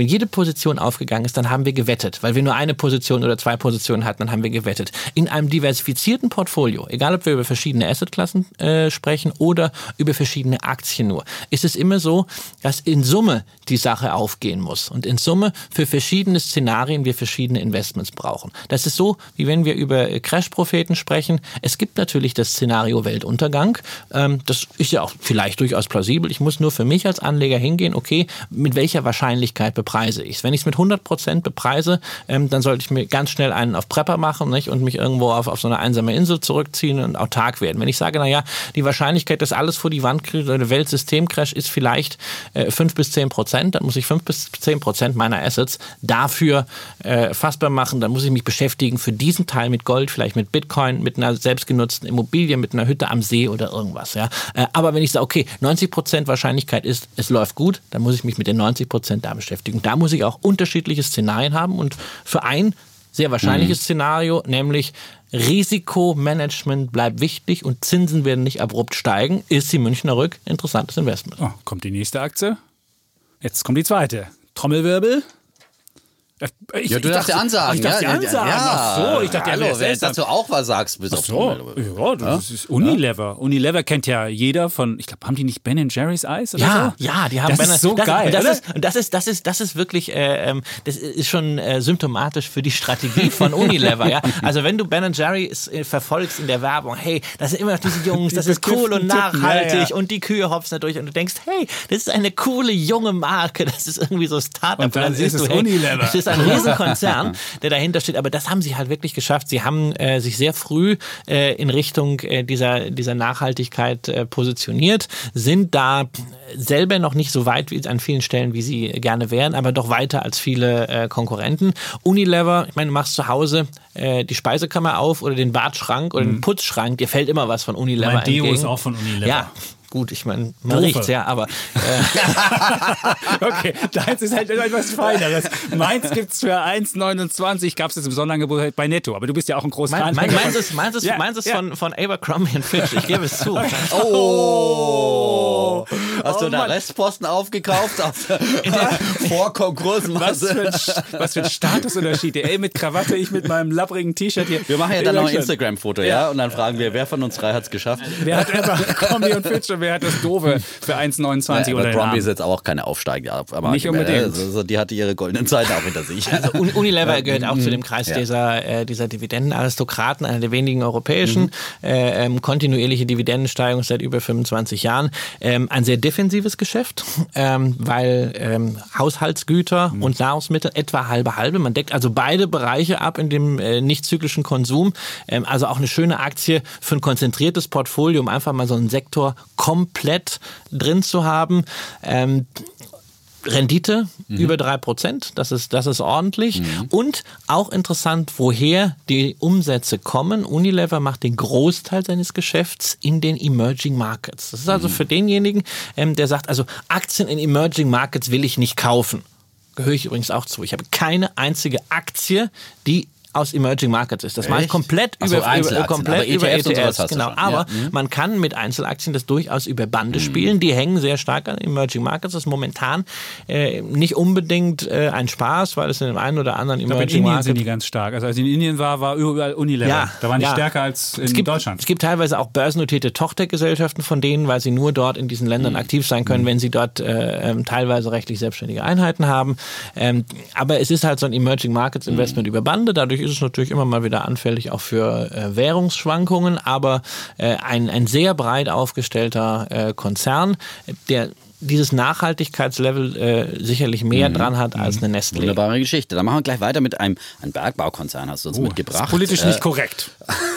wenn jede Position aufgegangen ist, dann haben wir gewettet. Weil wir nur eine Position oder zwei Positionen hatten, dann haben wir gewettet. In einem diversifizierten Portfolio, egal ob wir über verschiedene Assetklassen äh, sprechen oder über verschiedene Aktien nur, ist es immer so, dass in Summe die Sache aufgehen muss. Und in Summe für verschiedene Szenarien wir verschiedene Investments brauchen. Das ist so, wie wenn wir über Crash-Propheten sprechen. Es gibt natürlich das Szenario Weltuntergang. Ähm, das ist ja auch vielleicht durchaus plausibel. Ich muss nur für mich als Anleger hingehen, okay, mit welcher Wahrscheinlichkeit bepreise ich es. Wenn ich es mit 100 Prozent bepreise, ähm, dann sollte ich mir ganz schnell einen auf Prepper machen nicht? und mich irgendwo auf, auf so eine einsame Insel zurückziehen und autark werden. Wenn ich sage, naja, die Wahrscheinlichkeit, dass alles vor die Wand kriegt oder der Weltsystemcrash ist vielleicht äh, 5 bis 10 Prozent, dann muss ich 5 bis 10 Prozent meiner Assets dafür äh, fassbar machen. Dann muss ich mich beschäftigen für diesen Teil mit Gold, vielleicht mit Bitcoin, mit einer selbstgenutzten Immobilie, mit einer Hütte am See oder irgendwas. Ja? Äh, aber wenn ich sage, okay, 90 Prozent Wahrscheinlichkeit ist, es läuft gut, dann muss ich mich mit den 90 Prozent da beschäftigen. Und da muss ich auch unterschiedliche Szenarien haben und für ein sehr wahrscheinliches mhm. Szenario, nämlich Risikomanagement bleibt wichtig und Zinsen werden nicht abrupt steigen, ist die Münchner Rück interessantes Investment. Oh, kommt die nächste Aktie. Jetzt kommt die zweite. Trommelwirbel. Ich, ja, du darfst ja ansagen. Ich darf ja, ansagen. Ja, Ach so, ich dachte, Hallo, ja, dass du auch was sagst, bis Ach so. Ja, das ja? ist Unilever. Unilever kennt ja jeder von, ich glaube, haben die nicht Ben Jerry's Eis oder ja, so? Ja, die haben das Ben ist so das, geil. Das ist, das ist, das ist, das ist wirklich, äh, ähm, das ist schon äh, symptomatisch für die Strategie von Unilever. ja, also wenn du Ben Jerry's äh, verfolgst in der Werbung, hey, das sind immer noch diese Jungs, das ist cool und nachhaltig und die Kühe hopsen da durch und du denkst, hey, das ist eine coole junge Marke, das ist irgendwie so Startup. Und dann, und dann siehst du, hey, Unilever. das ist ein Riesenkonzern. Konzern, der dahinter steht. Aber das haben sie halt wirklich geschafft. Sie haben äh, sich sehr früh äh, in Richtung äh, dieser, dieser Nachhaltigkeit äh, positioniert, sind da selber noch nicht so weit wie an vielen Stellen, wie sie gerne wären, aber doch weiter als viele äh, Konkurrenten. Unilever, ich meine, du machst zu Hause äh, die Speisekammer auf oder den Badschrank oder mhm. den Putzschrank, dir fällt immer was von Unilever mein Deo entgegen. ist auch von Unilever. Ja, Gut, ich meine, man riecht ja, aber. Äh. okay, deins ist halt etwas Feineres. Meins gibt es für 1,29, gab es jetzt im Sonderangebot bei Netto, aber du bist ja auch ein großer mein, mein, Meins ist, meins ist, ja, meins ist ja. von, von Abercrombie Fitch, ich gebe es zu. Oh! Hast oh, du da Restposten aufgekauft? vor Konkursmasse? Was für, ein, was für ein Statusunterschied. Ey, mit Krawatte, ich mit meinem labbrigen T-Shirt hier. Wir machen ja dann noch ein Instagram-Foto, ja? Und dann fragen wir, wer von uns drei hat es geschafft? Wer hat Abercrombie und Fitch wer hat das Doofe für 1,29 ja, oder Bromby ist jetzt auch keine Aufsteiger. Nicht unbedingt. Also, die hatte ihre goldenen Zeiten auch hinter sich. Also Unilever gehört auch zu dem Kreis ja. dieser, äh, dieser Dividendenaristokraten, einer der wenigen europäischen. Mhm. Äh, ähm, kontinuierliche Dividendensteigerung seit über 25 Jahren. Ähm, ein sehr defensives Geschäft, ähm, weil ähm, Haushaltsgüter mhm. und Nahrungsmittel etwa halbe halbe. Man deckt also beide Bereiche ab in dem äh, nicht zyklischen Konsum. Ähm, also auch eine schöne Aktie für ein konzentriertes Portfolio, um einfach mal so einen Sektor komplett drin zu haben. Ähm, Rendite mhm. über drei Prozent, das ist, das ist ordentlich. Mhm. Und auch interessant, woher die Umsätze kommen. Unilever macht den Großteil seines Geschäfts in den Emerging Markets. Das ist also mhm. für denjenigen, ähm, der sagt, also Aktien in Emerging Markets will ich nicht kaufen. Gehöre ich übrigens auch zu. Ich habe keine einzige Aktie, die aus Emerging Markets ist. Das mache ich komplett so, über, über, komplett über ETFs. ETFs genau. Aber ja. Mhm. man kann mit Einzelaktien das durchaus über Bande mhm. spielen. Die hängen sehr stark an Emerging Markets. Das ist momentan äh, nicht unbedingt äh, ein Spaß, weil es in dem einen oder anderen Emerging Markets... in Indien sind die ganz stark. Also als ich in Indien war, war überall Unilever. Ja, da waren die ja. stärker als in es gibt, Deutschland. Es gibt teilweise auch börsennotierte Tochtergesellschaften von denen, weil sie nur dort in diesen Ländern mhm. aktiv sein können, mhm. wenn sie dort äh, ähm, teilweise rechtlich selbstständige Einheiten haben. Ähm, aber es ist halt so ein Emerging Markets Investment mhm. über Bande. Dadurch ist es natürlich immer mal wieder anfällig auch für äh, Währungsschwankungen, aber äh, ein, ein sehr breit aufgestellter äh, Konzern, der dieses Nachhaltigkeitslevel äh, sicherlich mehr mhm. dran hat als mhm. eine Nestlé. Wunderbare Geschichte. Dann machen wir gleich weiter mit einem, einem Bergbaukonzern, hast du uns oh, mitgebracht. politisch nicht äh, korrekt.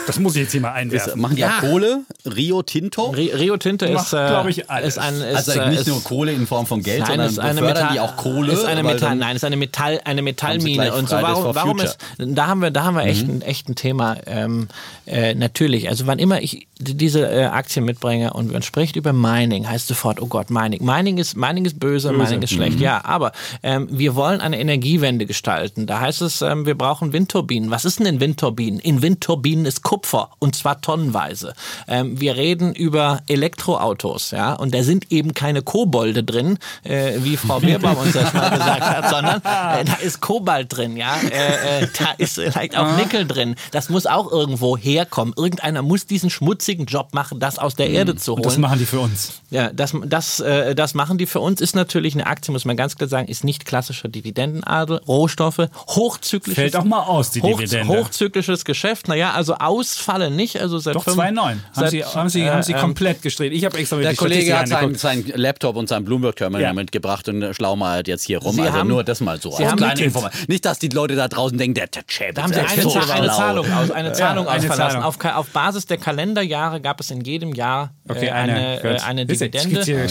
Das muss ich jetzt hier mal einwerfen. Ist, machen die ja. auch Kohle? Rio Tinto? Rio Tinto ist, äh, ich, alles. ist ein... Ist, also nicht ist, nur Kohle in Form von Geld, nein, sondern eine Metall, die auch Kohle? Ist eine Metall, nein, ist eine Metall, eine Metallmine. Und so warum, warum ist, da haben wir, da haben wir echt, mhm. ein, echt ein Thema. Ähm, äh, natürlich, also wann immer ich diese äh, Aktien mitbringe und man spricht über Mining, heißt sofort, oh Gott, Mining. Mining ist, Mining ist böse, böse. Mining ist schlecht. Mhm. Ja, aber ähm, wir wollen eine Energiewende gestalten. Da heißt es, ähm, wir brauchen Windturbinen. Was ist denn in Windturbinen? In Windturbinen ist Kupfer und zwar tonnenweise. Ähm, wir reden über Elektroautos, ja, und da sind eben keine Kobolde drin, äh, wie Frau Bierbaum uns das mal gesagt hat, sondern äh, da ist Kobalt drin, ja, äh, äh da ist vielleicht auch Nickel drin. Das muss auch irgendwo herkommen. Irgendeiner muss diesen Schmutz schmutzigen Job machen, das aus der Erde zu holen. Und das machen die für uns. Ja, das, das, äh, das machen die für uns. Ist natürlich eine Aktie, muss man ganz klar sagen, ist nicht klassischer Dividendenadel. Rohstoffe, hochzyklisches. Fällt auch mal aus, die hoch, Dividende. Hochzyklisches Geschäft. Naja, also ausfallen nicht. Also seit Doch 2,9. Haben, Sie, haben, Sie, äh, haben Sie ähm, komplett gestrahlt. Ich habe extra mit Der Kollege hat seinen sein Laptop und sein Bloomberg-Terminal ja. mitgebracht und schlau mal jetzt hier rum. Sie also haben, nur das mal so. Sie haben kleine Nicht, dass die Leute da draußen denken, der, der Chap, Da haben Sie eine, so eine Zahlung aus, eine Zahlung ja, ausverlassen. Auf, auf Basis der Kalenderjahre gab es in jedem Jahr okay, äh, eine, eine, eine Dividende. Okay.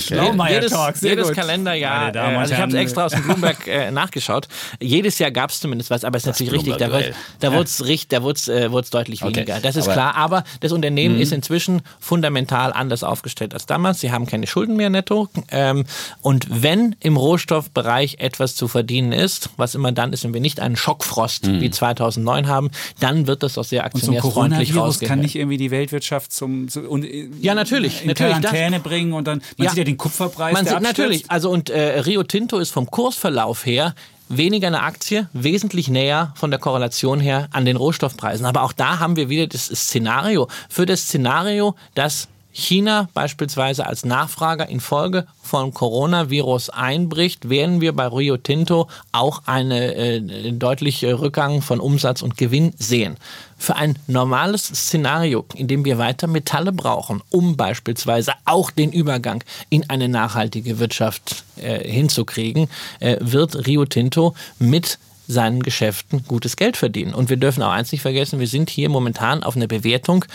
Jedes, Talk, jedes Kalenderjahr, äh, also ich habe es extra aus dem Bloomberg äh, nachgeschaut, jedes Jahr gab es zumindest was, aber es ist natürlich richtig, da, wird, da ja. wurde es da wurd's, äh, wurd's deutlich okay. weniger. Das ist aber, klar, aber das Unternehmen ist inzwischen fundamental anders aufgestellt als damals. Sie haben keine Schulden mehr netto ähm, und wenn im Rohstoffbereich etwas zu verdienen ist, was immer dann ist, wenn wir nicht einen Schockfrost mhm. wie 2009 haben, dann wird das auch sehr aktionärfreundlich rausgehen. kann nicht irgendwie die Weltwirtschaft zum, zum und, ja natürlich in natürlich Quarantäne das, bringen und dann man ja, sieht ja den Kupferpreis man sieht, natürlich also und äh, Rio Tinto ist vom Kursverlauf her weniger eine Aktie, wesentlich näher von der Korrelation her an den Rohstoffpreisen. Aber auch da haben wir wieder das Szenario. Für das Szenario, dass China beispielsweise als Nachfrager infolge von Coronavirus einbricht, werden wir bei Rio Tinto auch einen äh, deutlichen Rückgang von Umsatz und Gewinn sehen. Für ein normales Szenario, in dem wir weiter Metalle brauchen, um beispielsweise auch den Übergang in eine nachhaltige Wirtschaft äh, hinzukriegen, äh, wird Rio Tinto mit seinen Geschäften gutes Geld verdienen. Und wir dürfen auch eins nicht vergessen, wir sind hier momentan auf einer Bewertung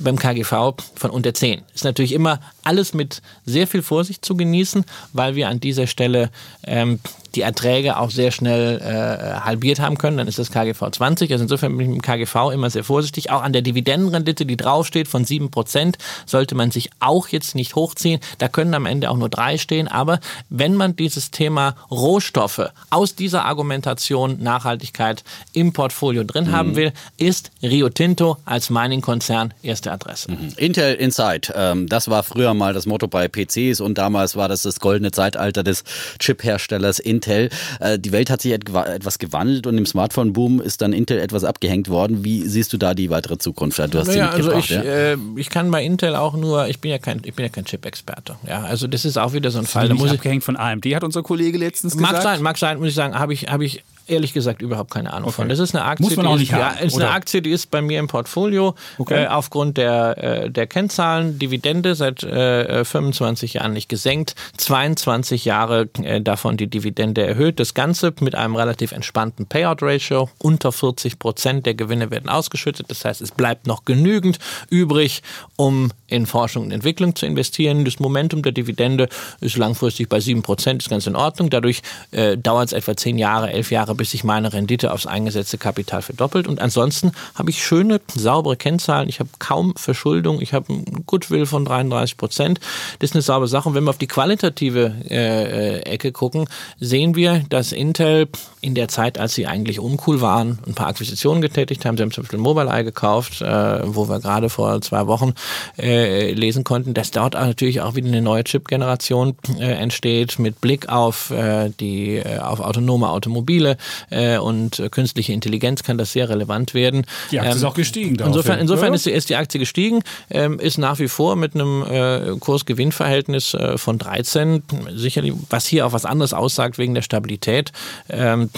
beim KGV von unter 10. Ist natürlich immer alles mit sehr viel Vorsicht zu genießen, weil wir an dieser Stelle ähm, die Erträge auch sehr schnell äh, halbiert haben können, dann ist das KGV 20. Also insofern bin ich mit dem KGV immer sehr vorsichtig. Auch an der Dividendenrendite, die draufsteht von 7%, sollte man sich auch jetzt nicht hochziehen. Da können am Ende auch nur drei stehen. Aber wenn man dieses Thema Rohstoffe aus dieser Argumentation Nachhaltigkeit im Portfolio drin mhm. haben will, ist Rio Tinto als Mining-Konzern erste Adresse. Mhm. Intel Inside, ähm, das war früher mal das Motto bei PCs und damals war das das goldene Zeitalter des Chip-Herstellers Intel. Intel. Äh, die Welt hat sich etwas gewandelt und im Smartphone-Boom ist dann Intel etwas abgehängt worden. Wie siehst du da die weitere Zukunft? Du hast naja, also ich, ja? äh, ich kann bei Intel auch nur, ich bin ja kein, ich bin ja kein Chip-Experte. Ja, also das ist auch wieder so ein Fall. Da muss abgehängt von AMD, hat unser Kollege letztens mag gesagt. Mag sein, mag sein, muss ich sagen, habe ich, habe ich ehrlich gesagt überhaupt keine Ahnung okay. von. Das ist eine Aktie, Muss man auch die nicht ist, haben, ist eine Aktie, die ist bei mir im Portfolio okay. äh, aufgrund der, äh, der Kennzahlen. Dividende seit äh, 25 Jahren nicht gesenkt, 22 Jahre äh, davon die Dividende erhöht. Das Ganze mit einem relativ entspannten Payout-Ratio. Unter 40 Prozent der Gewinne werden ausgeschüttet. Das heißt, es bleibt noch genügend übrig, um in Forschung und Entwicklung zu investieren. Das Momentum der Dividende ist langfristig bei 7 Prozent, ist ganz in Ordnung. Dadurch äh, dauert es etwa 10 Jahre, 11 Jahre, bis sich meine Rendite aufs eingesetzte Kapital verdoppelt. Und ansonsten habe ich schöne, saubere Kennzahlen. Ich habe kaum Verschuldung. Ich habe ein Goodwill von 33 Prozent. Das ist eine saubere Sache. Und wenn wir auf die qualitative äh, Ecke gucken, sehen wir, dass Intel in der Zeit, als sie eigentlich uncool waren, ein paar Akquisitionen getätigt haben. Sie haben zum Beispiel Mobileye gekauft, äh, wo wir gerade vor zwei Wochen äh, lesen konnten, dass dort natürlich auch wieder eine neue Chip-Generation äh, entsteht mit Blick auf äh, die äh, auf autonome Automobile äh, und künstliche Intelligenz kann das sehr relevant werden. Die Aktie ähm, ist auch gestiegen. Insofern, insofern ist, die, ist die Aktie gestiegen, ähm, ist nach wie vor mit einem äh, Kurs-Gewinn-Verhältnis äh, von 13, sicherlich, was hier auch was anderes aussagt wegen der Stabilität, ähm,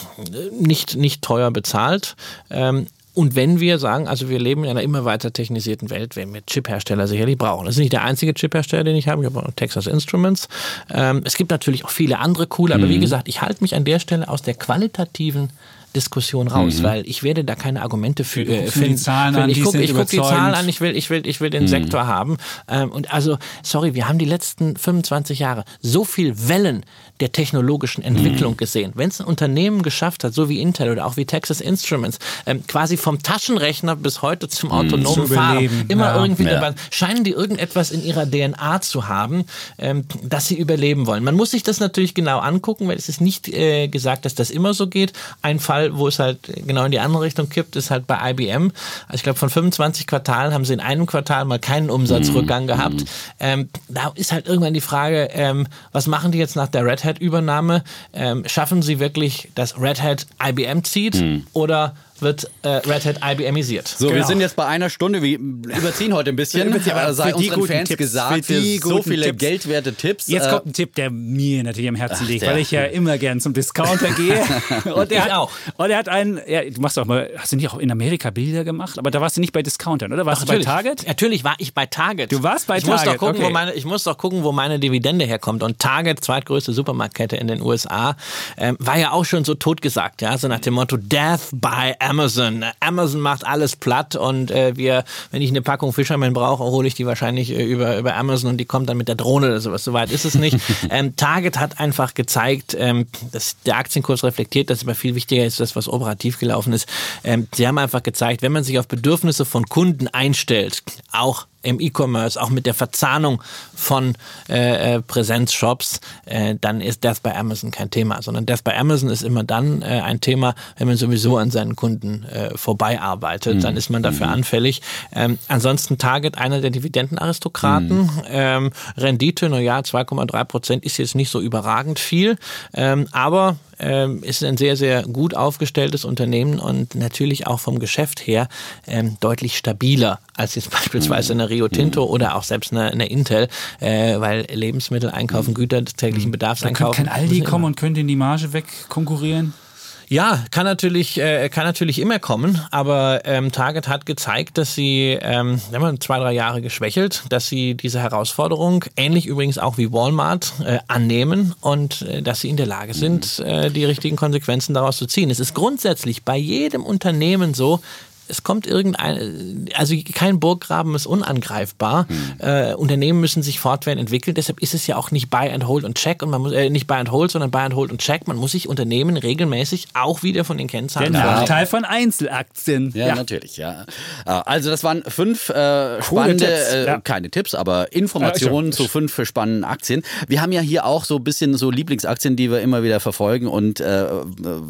nicht, nicht teuer bezahlt. Ähm, und wenn wir sagen, also wir leben in einer immer weiter technisierten Welt, werden wir Chiphersteller sicherlich brauchen. Das ist nicht der einzige Chiphersteller, den ich habe. Ich habe auch Texas Instruments. Ähm, es gibt natürlich auch viele andere coole, aber mhm. wie gesagt, ich halte mich an der Stelle aus der qualitativen Diskussion raus, mhm. weil ich werde da keine Argumente für äh, finden. Die Zahlen an, ich gucke guck die Zahlen an, ich will, ich will, ich will den mhm. Sektor haben. Ähm, und also, sorry, wir haben die letzten 25 Jahre so viel Wellen der technologischen Entwicklung mhm. gesehen. Wenn es ein Unternehmen geschafft hat, so wie Intel oder auch wie Texas Instruments, ähm, quasi vom Taschenrechner bis heute zum mhm. autonomen Fahren, immer ja. irgendwie, ja. scheinen die irgendetwas in ihrer DNA zu haben, ähm, dass sie überleben wollen. Man muss sich das natürlich genau angucken, weil es ist nicht äh, gesagt, dass das immer so geht. Ein Fall, wo es halt genau in die andere Richtung kippt, ist halt bei IBM. Also ich glaube, von 25 Quartalen haben sie in einem Quartal mal keinen Umsatzrückgang mhm. gehabt. Ähm, da ist halt irgendwann die Frage, ähm, was machen die jetzt nach der Red Hat Hat-Übernahme, ähm, schaffen sie wirklich, dass Red Hat IBM zieht hm. oder wird äh, Red Hat IBMisiert. So, genau. wir sind jetzt bei einer Stunde. Wir überziehen heute ein bisschen. aber sei unseren Fans Tipps, gesagt, für so viele Tipps. geldwerte Tipps. Jetzt äh, kommt ein Tipp, der mir natürlich am Herzen liegt, weil ich ja immer gern zum Discounter gehe. und er hat auch. Und er hat einen, ja, du machst auch mal, hast du nicht auch in Amerika Bilder gemacht? Aber da warst du nicht bei Discountern, oder? Warst Ach, du bei Target? Natürlich war ich bei Target. Du warst bei ich Target. Muss doch gucken, okay. wo meine, ich muss doch gucken, wo meine Dividende herkommt. Und Target, zweitgrößte Supermarktkette in den USA, ähm, war ja auch schon so totgesagt, ja, so nach dem Motto Death by Amazon. Amazon macht alles platt und äh, wir, wenn ich eine Packung Fisherman brauche, hole ich die wahrscheinlich äh, über, über Amazon und die kommt dann mit der Drohne oder sowas. Soweit ist es nicht. ähm, Target hat einfach gezeigt, ähm, dass der Aktienkurs reflektiert, dass aber viel wichtiger ist, das, was operativ gelaufen ist. Ähm, sie haben einfach gezeigt, wenn man sich auf Bedürfnisse von Kunden einstellt, auch im E-Commerce, auch mit der Verzahnung von äh, äh, Präsenzshops, äh, dann ist das bei Amazon kein Thema, sondern das bei Amazon ist immer dann äh, ein Thema, wenn man sowieso an seinen Kunden äh, vorbeiarbeitet, mhm. dann ist man dafür mhm. anfällig. Ähm, ansonsten Target einer der Dividendenaristokraten, mhm. ähm, Rendite, na ja, 2,3 Prozent ist jetzt nicht so überragend viel, ähm, aber ähm, ist ein sehr, sehr gut aufgestelltes Unternehmen und natürlich auch vom Geschäft her ähm, deutlich stabiler als jetzt beispielsweise eine Rio Tinto mhm. oder auch selbst eine, eine Intel, äh, weil Lebensmittel einkaufen, Güter des täglichen mhm. Bedarfs einkaufen. Kann Aldi kommen und könnte in die Marge wegkonkurrieren? Ja, kann natürlich, äh, kann natürlich immer kommen, aber ähm, Target hat gezeigt, dass sie, ähm, wir zwei, drei Jahre geschwächelt, dass sie diese Herausforderung, ähnlich übrigens auch wie Walmart, äh, annehmen und äh, dass sie in der Lage sind, äh, die richtigen Konsequenzen daraus zu ziehen. Es ist grundsätzlich bei jedem Unternehmen so, es kommt irgendein, also kein Burggraben ist unangreifbar. Hm. Äh, Unternehmen müssen sich fortwährend entwickeln. Deshalb ist es ja auch nicht Buy and Hold und Check und man muss äh, nicht Buy and Hold, sondern Buy and Hold und Check. Man muss sich Unternehmen regelmäßig auch wieder von den Kennzahlen. Der Nachteil von Einzelaktien. Ja, ja, natürlich. Ja. Ah, also das waren fünf äh, spannende, Tipps. Äh, ja. keine Tipps, aber Informationen zu fünf spannenden Aktien. Wir haben ja hier auch so ein bisschen so Lieblingsaktien, die wir immer wieder verfolgen und äh,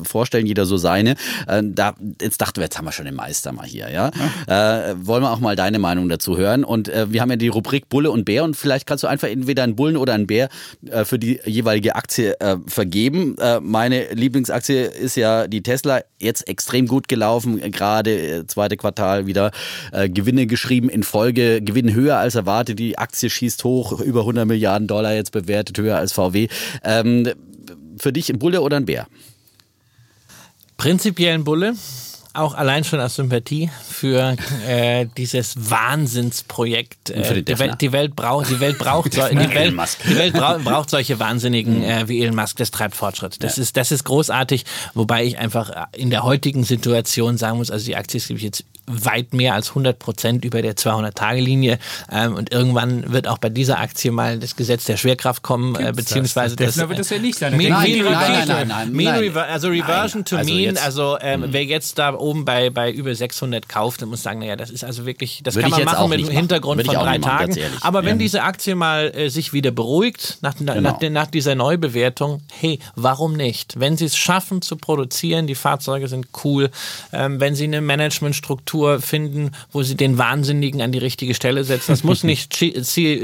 vorstellen, jeder so seine. Äh, da jetzt dachten wir, jetzt haben wir schon den Meister Mal hier, ja. ja. Äh, wollen wir auch mal deine Meinung dazu hören. Und äh, wir haben ja die Rubrik Bulle und Bär und vielleicht kannst du einfach entweder einen Bullen oder einen Bär äh, für die jeweilige Aktie äh, vergeben. Äh, meine Lieblingsaktie ist ja die Tesla, jetzt extrem gut gelaufen, gerade äh, zweite Quartal wieder Gewinne geschrieben in Folge, Gewinn höher als erwartet, die Aktie schießt hoch, über 100 Milliarden Dollar jetzt bewertet, höher als VW. Ähm, für dich ein Bulle oder ein Bär? Prinzipiellen Bulle auch allein schon aus Sympathie für äh, dieses Wahnsinnsprojekt. Äh, die, Welt, Defner. die Welt braucht, die Welt braucht, so, die Welt, die Welt braucht, braucht solche Wahnsinnigen äh, wie Elon Musk. Das treibt Fortschritt. Das ist, das ist großartig. Wobei ich einfach äh, in der heutigen Situation sagen muss, also die Aktie ist glaube ich, jetzt weit mehr als 100 Prozent über der 200-Tage-Linie. Ähm, und irgendwann wird auch bei dieser Aktie mal das Gesetz der Schwerkraft kommen, äh, beziehungsweise das? das. Wird das ja nicht sein. Mean, Nein, mean nein, nein, nein, nein, Mean nein. Also Reversion Nein, to also Mean. jetzt- Also ähm, wer jetzt da oben bei, bei über 600 kauft, der muss sagen, naja, das ist also wirklich, das Würde kann man machen mit machen. Hintergrund von drei machen, Tagen. Aber wenn Ja. diese Aktie mal äh, sich wieder beruhigt nach, Genau. nach, nach dieser Neubewertung, hey, warum nicht? Wenn sie es schaffen zu produzieren, die Fahrzeuge sind cool, ähm, wenn sie eine Managementstruktur finden, wo sie den Wahnsinnigen an die richtige Stelle setzen, das muss nicht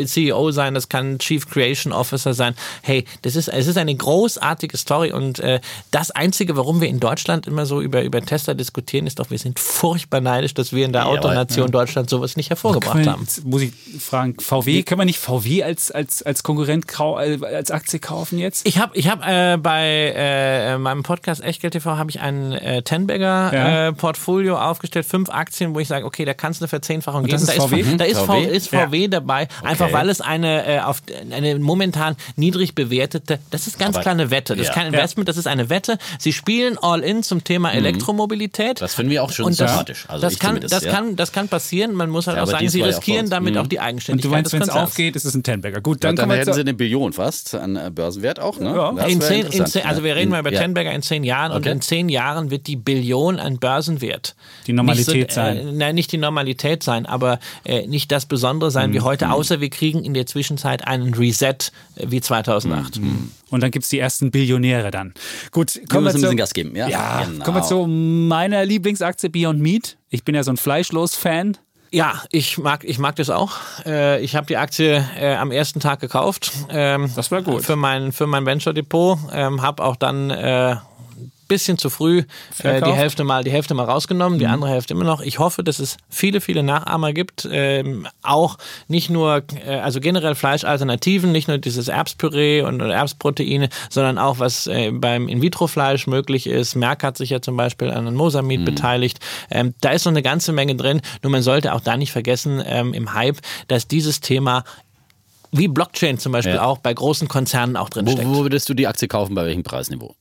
CEO sein, das kann Chief Creation Officer sein. Hey, das ist, es ist eine großartige Story und äh, das Einzige, warum wir in Deutschland immer so über, über Tesla diskutieren, ist doch, wir sind furchtbar neidisch, dass wir in der Jawohl. Autonation Deutschland sowas nicht hervorgebracht Können- haben. jetzt muss ich fragen, VW, kann man nicht VW als, als, als Konkurrent äh, als Aktie kaufen jetzt? Ich habe ich hab, äh, bei äh, meinem Podcast Echtgeld TV habe ich ein äh, Tenbagger Ja. äh, Portfolio aufgestellt, fünf Aktien, wo ich sage, okay, da kannst du eine Verzehnfachung Und geben. ist da VW? ist, da ist, VW? Ist VW dabei, einfach weil es eine äh, auf eine momentan niedrig bewertete, das ist ganz Aber- klar eine Wette, das ist ja. kein Investment, das ist eine Wette. Sie spielen all in zum Thema Elektromobilität. Mhm. Das finden wir auch schon Und das, sympathisch. Also das, ich kann, das, ja. kann, das kann passieren. Man muss halt Ja, auch sagen, sie ja auch riskieren damit Mhm. auch die Und Eigenständigkeit du meinst, wenn es aufgeht, ist es ein Tenbagger. Gut, Dann, dann, kommen wir hätten zu, sie eine Billion fast an äh, Börsenwert auch. Ne? Ja. In zehn, in zehn, also wir reden mal über ja. Tenberger in zehn Jahren und Okay. in zehn Jahren wird die Billion an Börsenwert Die Normalität nicht sein. Äh, nein, nicht die Normalität sein, aber äh, nicht das Besondere sein Mhm. wie heute, außer wir kriegen in der Zwischenzeit einen Reset äh, wie 2008. Mhm. und dann gibt es die ersten Billionäre dann. Gut, Wir kommen wir, müssen ein zu, bisschen Gas geben. Ja, ja, genau. kommen wir zu meiner Lieblingsaktie Beyond Meat. Ich bin ja so ein Fleischlos-Fan. Ja, ich mag, ich mag das auch. Äh, ich habe die Aktie äh, am ersten Tag gekauft. Ähm, Das war gut. Für mein, für mein Venture Depot. Ähm, habe auch dann äh, bisschen zu früh äh, die? Mhm. Hälfte mal die Hälfte mal rausgenommen, die andere Hälfte immer noch. Ich hoffe, dass es viele viele Nachahmer gibt, ähm, auch nicht nur äh, also generell Fleischalternativen, nicht nur dieses Erbspüree und Erbsproteine, sondern auch was äh, beim In-vitro-Fleisch möglich ist. Merck hat sich ja zum Beispiel an Mosamid beteiligt. Ähm, da ist noch eine ganze Menge drin. Nur man sollte auch da nicht vergessen ähm, im Hype, dass dieses Thema wie Blockchain zum Beispiel Ja. auch bei großen Konzernen auch drin Wo, wo würdest du die Aktie kaufen, bei welchem Preisniveau?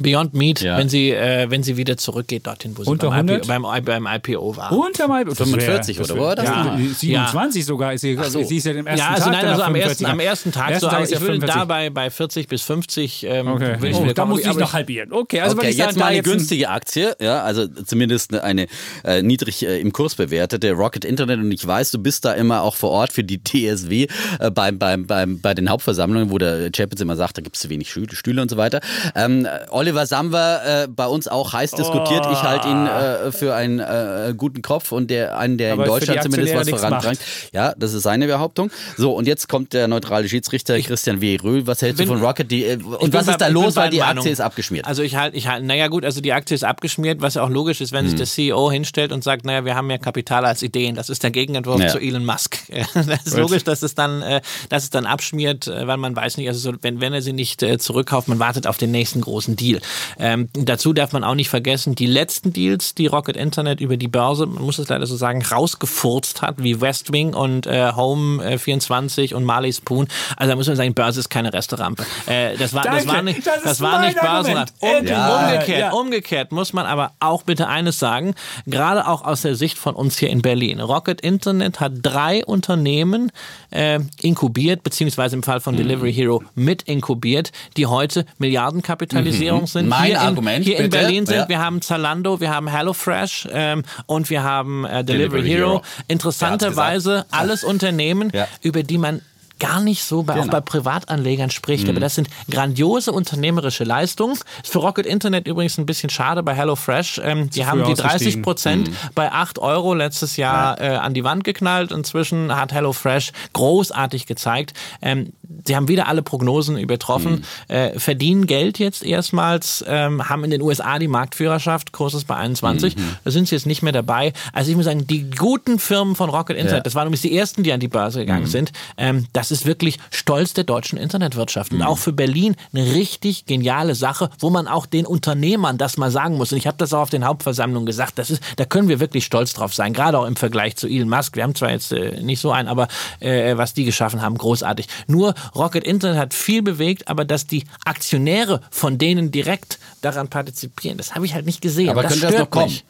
Beyond Meat, Ja. wenn sie wenn, äh, wenn sie wieder zurückgeht dorthin, wo sie Unter beim, 100? IPO, beim, beim IPO war. Unter mal 45 oder wo war das Ja, denn? 27 sogar ist sie, so. sie ist ja im ersten ja, also Tag nein, also am 45. ersten, am ersten Tag Ersten so, Tag aber ist ja ich würde 45. dabei bei 40 bis 50 ähm, Okay. würde ich Oh, da muss ich noch halbieren. Okay, also okay, ich jetzt sagen, mal da eine jetzt günstige Aktie, ja, also zumindest eine äh, niedrig äh, im Kurs bewertete Rocket Internet und ich weiß, du bist da immer auch vor Ort für die TSW äh, beim, beim, beim, bei den Hauptversammlungen, wo der Chapitz immer sagt, da gibt es zu wenig Stühle, Stühle und so weiter. Ähm, Oliver Samwer äh, bei uns auch heiß diskutiert. Ich halte ihn äh, für einen äh, guten Kopf und der einen, der Aber in Deutschland zumindest was vorantreibt. Ja, das ist seine Behauptung. So, und jetzt kommt der neutrale Schiedsrichter Christian W. Röhl. Was hältst du bin- von Rocket? Die, äh, und was bei- ist da los, weil die Aktie ist abgeschmiert? Also ich halte, ich halte, naja gut, also die Aktie ist abgeschmiert, was ja auch logisch ist, wenn sich der CEO hinstellt und sagt, naja, wir haben mehr Kapital als Ideen. Das ist der Gegenentwurf Ja. zu Elon Musk. Das ist logisch, dass es dann, äh, dass es dann abschmiert, äh, weil man weiß nicht, also so, wenn, wenn er sie nicht zurückkauft, man wartet auf den nächsten großen Deal. Ähm, dazu darf man auch nicht vergessen, die letzten Deals, die Rocket Internet über die Börse, man muss es leider so sagen, rausgefurzt hat, wie West Wing und äh, Home äh, 24 und Marley Spoon. Also da muss man sagen, Börse ist keine Resterampe. Äh, das war, das war nicht, das das war nicht Börsenrat. Um, Ja, umgekehrt, ja. umgekehrt muss man aber auch bitte eines sagen, gerade auch aus der Sicht von uns hier in Berlin. Rocket Internet hat drei Unternehmen äh, inkubiert, beziehungsweise im Fall von Delivery Hero mit inkubiert, die heute Milliardenkapitalisierung sind. Mein hier in, Argument, Hier in bitte. Berlin sind Ja. wir haben Zalando, wir haben HelloFresh ähm, und wir haben äh, Delivery, Delivery Hero. Hero. Interessanterweise alles Unternehmen, Ja. über die man gar nicht so bei, auch Genau. bei Privatanlegern spricht. Mhm. Aber das sind grandiose unternehmerische Leistungen. Ist für Rocket Internet übrigens ein bisschen schade bei HelloFresh. Ähm, die haben die 30 ausgestiegen. Prozent Mhm. bei 8 Euro letztes Jahr äh, an die Wand geknallt. Inzwischen hat HelloFresh großartig gezeigt. Ähm, sie haben wieder alle Prognosen übertroffen, Mhm. äh, verdienen Geld jetzt erstmals, ähm, haben in den USA die Marktführerschaft, Kurs ist bei 21. Mhm. Da sind sie jetzt nicht mehr dabei. Also ich muss sagen, die guten Firmen von Rocket Internet, Ja. das waren übrigens die ersten, die an die Börse gegangen sind, ähm, das das ist wirklich Stolz der deutschen Internetwirtschaft. Und auch für Berlin eine richtig geniale Sache, wo man auch den Unternehmern das mal sagen muss. Und ich habe das auch auf den Hauptversammlungen gesagt. Das ist, da können wir wirklich stolz drauf sein, gerade auch im Vergleich zu Elon Musk. Wir haben zwar jetzt äh, nicht so einen, aber äh, was die geschaffen haben, großartig. Nur Rocket Internet hat viel bewegt, aber dass die Aktionäre von denen direkt daran partizipieren, das habe ich halt nicht gesehen. Aber das könnte das noch kommen? Mich.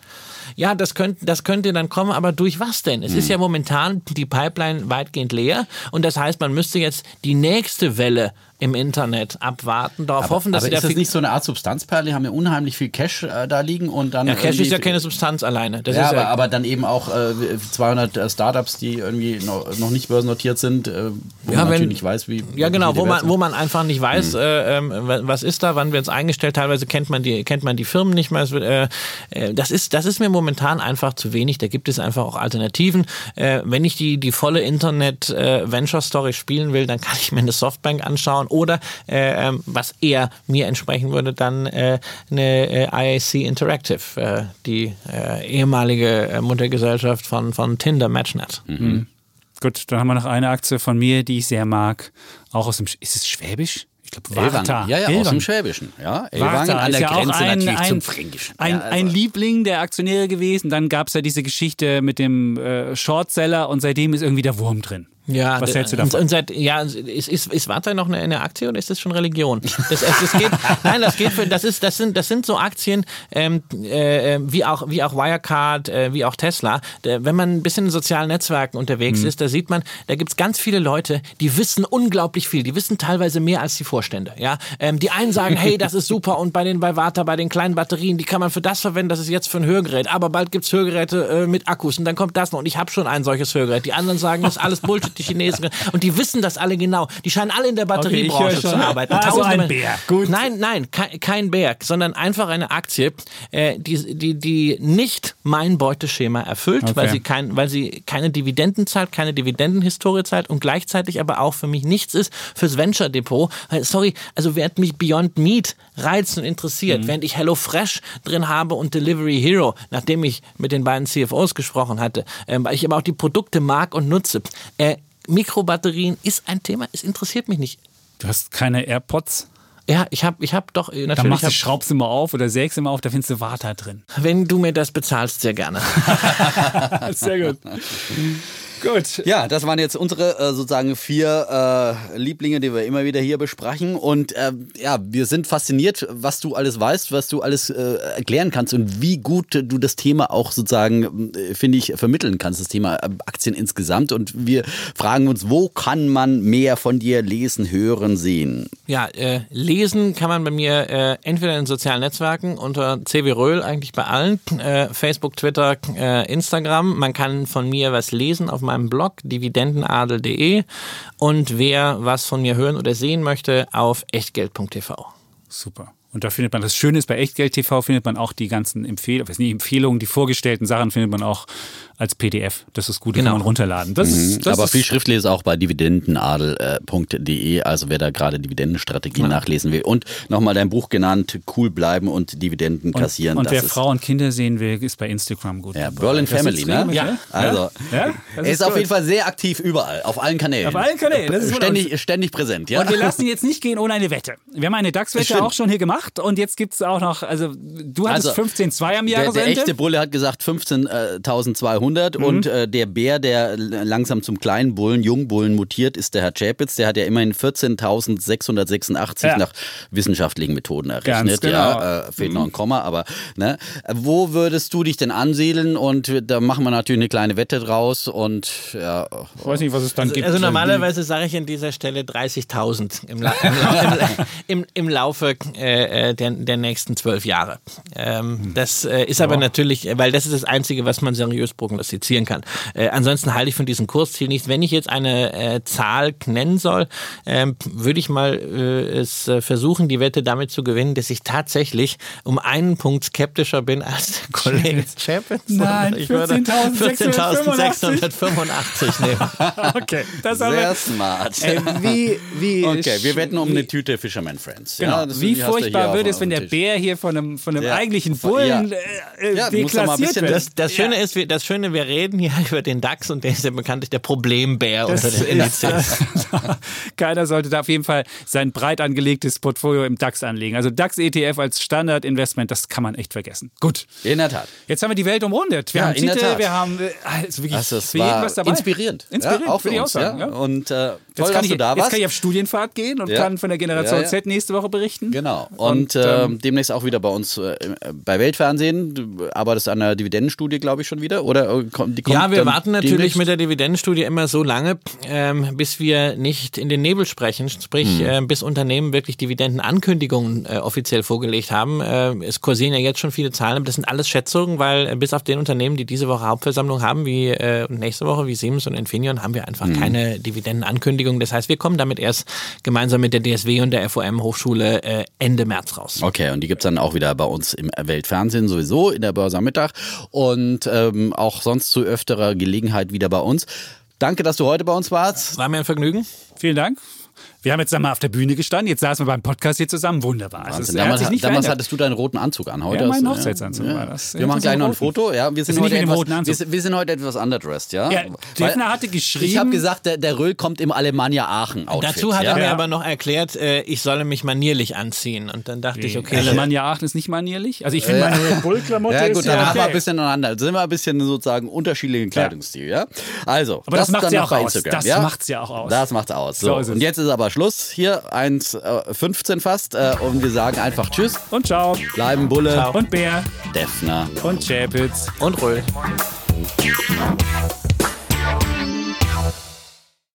Ja, das könnte, das könnte dann kommen, aber durch was denn? Es Hm. ist ja momentan die Pipeline weitgehend leer und das heißt, man müsste jetzt die nächste Welle im Internet abwarten, darauf hoffen, dass aber sie da ist das viel- nicht so eine Art Substanzperle? Die haben ja unheimlich viel Cash äh, da liegen und dann. ja, Cash ist ja keine Substanz alleine. Das ja, aber, aber dann eben auch äh, 200 äh, Startups, die irgendwie noch, noch nicht börsennotiert sind, äh, wo Ja, man wenn- natürlich nicht weiß, wie. Ja, genau, wo man, sind. wo man einfach nicht weiß, äh, ähm, wa- was ist da, wann wird es eingestellt. Teilweise kennt man die, kennt man die Firmen nicht mehr. Wird, äh, äh, das, ist, das ist mir momentan einfach zu wenig. Da gibt es einfach auch Alternativen. Wenn ich die, die volle Internet-Venture-Story spielen will, dann kann ich mir eine Softbank anschauen oder, äh, ähm, was eher mir entsprechen würde, dann äh, eine äh, IAC Interactive, äh, die äh, ehemalige äh, Muttergesellschaft von, von Tinder Matchnet. Gut, dann haben wir noch eine Aktie von mir, die ich sehr mag. Auch aus dem, Sch- ist es Schwäbisch? Ich glaube, Warta. Ja, ja, aus Elwangen. dem Schwäbischen. Ja, Warta an ist der ja Grenze ein, natürlich ein, zum Fränkischen. Ein, ja, also. ein Liebling der Aktionäre gewesen. Dann gab es ja diese Geschichte mit dem äh, Shortseller und seitdem ist irgendwie der Wurm drin. Ja, Was hältst du davon? und seit, ja, ist, ist, ist Warta noch eine, eine Aktie oder ist das schon Religion? Das, es, das geht, nein, das geht für, das ist, das sind, das sind so Aktien, ähm, äh, wie auch, wie auch Wirecard, äh, wie auch Tesla. Da, wenn man ein bisschen in sozialen Netzwerken unterwegs Mhm. ist, da sieht man, da gibt's ganz viele Leute, die wissen unglaublich viel. Die wissen teilweise mehr als die Vorstände. Ja, ähm, die einen sagen, hey, das ist super und bei den bei Warta, bei den kleinen Batterien, die kann man für das verwenden. Das ist jetzt für ein Hörgerät. Aber bald gibt's Hörgeräte äh, mit Akkus und dann kommt das noch. Und ich habe schon ein solches Hörgerät. Die anderen sagen, das ist alles Bullshit, die Chinesen. Und die wissen das alle genau. Die scheinen alle in der Batteriebranche Okay, zu arbeiten. Also Tausende ein Bär. Gut. Nein, nein, kein, kein Bär, sondern einfach eine Aktie, äh, die, die, die nicht mein Beuteschema erfüllt, Okay. weil, sie kein, weil sie keine Dividenden zahlt, keine Dividendenhistorie zahlt und gleichzeitig aber auch für mich nichts ist fürs Venture Depot. Sorry, also während mich Beyond Meat reizt und interessiert, Mhm. während ich Hello Fresh drin habe und Delivery Hero, nachdem ich mit den beiden CFOs gesprochen hatte, ähm, weil ich aber auch die Produkte mag und nutze. Äh, Mikrobatterien ist ein Thema, es interessiert mich nicht. Du hast keine AirPods? Ja, ich habe ich hab doch äh, Dann natürlich. machst du, schraubst du mal auf oder sägst du mal auf, da findest du Warta drin. wenn du mir das bezahlst, sehr gerne. Sehr gut. gut. Ja, das waren jetzt unsere äh, sozusagen vier äh, Lieblinge, die wir immer wieder hier besprechen. Und äh, ja, wir sind fasziniert, was du alles weißt, was du alles äh, erklären kannst und wie gut du das Thema auch sozusagen, äh, finde ich, vermitteln kannst, das Thema äh, Aktien insgesamt. Und wir fragen uns, wo kann man mehr von dir lesen, hören, sehen? Ja, äh, lesen kann man bei mir äh, entweder in sozialen Netzwerken unter CW Röhl, eigentlich bei allen, äh, Facebook, Twitter, äh, Instagram. Man kann von mir was lesen auf meinem Blog dividendenadel.de und wer was von mir hören oder sehen möchte, auf echtgeld.tv. Super. Und da findet man, das Schöne ist, bei Echtgeld TV findet man auch die ganzen Empfehlungen, nicht, Empfehlungen, die vorgestellten Sachen findet man auch als PDF. Das ist gut, Genau. kann man runterladen. Das, ist- das Aber ist, viel schriftlich ist auch bei dividendenadel.de, also wer da gerade Dividendenstrategien nachlesen will. Und nochmal dein Buch genannt, cool bleiben und Dividenden kassieren. und das wer ist- Frau und Kinder sehen will, ist bei Instagram gut. Ja. Berlin Das Family, ne? richtig, Ja. Also, Ja, er ist, ist auf jeden Fall sehr aktiv überall, auf allen Kanälen. Auf allen Kanälen, das ist ständig, ständig präsent, ja? Und wir lassen jetzt nicht gehen ohne eine Wette. Wir haben eine DAX-Wette auch schon hier gemacht und jetzt gibt es auch noch, also du hattest Also, 15,2 am der, der Jahresende. echte Bulle hat gesagt 15.200 Mhm. und äh, der Bär, der langsam zum kleinen Bullen, Jungbullen mutiert, ist der Herr Chapitz. Der hat ja immerhin 14.686 Ja. nach wissenschaftlichen Methoden errechnet. Ganz genau. Ja, äh, fehlt noch ein Komma, aber ne? Wo würdest du dich denn ansiedeln? Und da machen wir natürlich eine kleine Wette draus und ja, ich weiß nicht, was es dann gibt. Also normalerweise sage ich an dieser Stelle 30.000 im, La im, La im, im, im Laufe äh, äh, der, der nächsten zwölf Jahre. Ähm, das äh, ist aber natürlich, äh, weil das ist das Einzige, was man seriös prognostizieren kann. Äh, ansonsten halte ich von diesem Kursziel nichts. Wenn ich jetzt eine äh, Zahl nennen soll, ähm, würde ich mal äh, es äh, versuchen, die Wette damit zu gewinnen, dass ich tatsächlich um einen Punkt skeptischer bin als der Kollege Chapitz. Nein, ich würde 14.685 14.685 nehmen. Okay, das haben sehr smart. Ey, wie, wie Okay, wir wetten um wie, eine Tüte Fisherman Friends. Genau. Ja, das- wie furchtbar würde, ist, wenn der. Bär hier von einem, von einem Ja. eigentlichen Bullen ja. äh, deklassiert wird. Das, das, Schöne ist, das Schöne, wir reden hier über den DAX und der ist ja bekanntlich der Problembär Das unter den Indizes. keiner sollte da auf jeden Fall sein breit angelegtes Portfolio im DAX anlegen. Also DAX-ETF als Standardinvestment, das kann man echt vergessen. Gut, In der Tat. jetzt haben wir die Welt umrundet. Wir Ja, haben Titel, wir haben äh, also wirklich Also es für jeden was dabei. inspirierend. Inspirierend, ja, auch für würde ich auch uns. sagen. ja. Ja. Und äh, toll, Jetzt, kann dass ich, du da jetzt warst. kann ich auf Studienfahrt gehen und Ja. kann von der Generation Ja, ja. Z nächste Woche berichten. Genau. Und, Und, ähm, ähm, demnächst auch wieder bei uns äh, bei Weltfernsehen. Du arbeitest an der Dividendenstudie, glaube ich, schon wieder. Oder äh, kommt, die kommt Ja, wir warten natürlich demnächst? mit der Dividendenstudie immer so lange, ähm, bis wir nicht in den Nebel sprechen, sprich Hm. äh, bis Unternehmen wirklich Dividendenankündigungen äh, offiziell vorgelegt haben. Äh, es kursieren ja jetzt schon viele Zahlen, aber das sind alles Schätzungen, weil äh, bis auf den Unternehmen, die diese Woche Hauptversammlung haben, wie äh, und nächste Woche wie Siemens und Infineon, haben wir einfach Hm. keine Dividendenankündigung. Das heißt, wir kommen damit erst gemeinsam mit der DSW und der FOM Hochschule äh, Ende März raus. Okay, und die gibt's dann auch wieder bei uns im Weltfernsehen sowieso, in der Börse am Mittag und ähm, auch sonst zu öfterer Gelegenheit wieder bei uns. Danke, dass du heute bei uns warst. War mir ein Vergnügen. Vielen Dank. Wir haben jetzt einmal auf der Bühne gestanden, jetzt saßen wir beim Podcast hier zusammen. Wunderbar. Also es Wahnsinn. hat Damals, sich nicht damals verändert. hattest du deinen roten Anzug an. Heute Ja, mein Hochzeitsanzug war das. Wir Ja, machen gleich noch ein. Foto. Ja, wir sind, sind heute etwas, wir, sind- wir sind heute etwas underdressed, ja. Ja, Defner hatte geschrieben. Ich habe gesagt, der, der Röhl kommt im Alemannia Aachen Outfit. Dazu hat ja? er mir Ja. aber noch erklärt, äh, ich solle mich manierlich anziehen. Und dann dachte ich, okay, Alemannia Aachen ist nicht manierlich. Also ich finde meine Red Bull-Klamotte Ja gut, ist dann ja haben wir ein bisschen aneinander. Sind wir ein bisschen sozusagen unterschiedlichen Kleidungsstil, ja? Also, Aber das macht's dann ja auch aus. Das ja? macht's ja auch aus. Das macht's aus. So, es. und jetzt ist aber Schluss. Hier 1,15 fast äh, und wir sagen einfach Tschüss, Und ciao. bleiben Bulle, Ciao. Und Bär. Defner. Und Chapitz. und Röhl.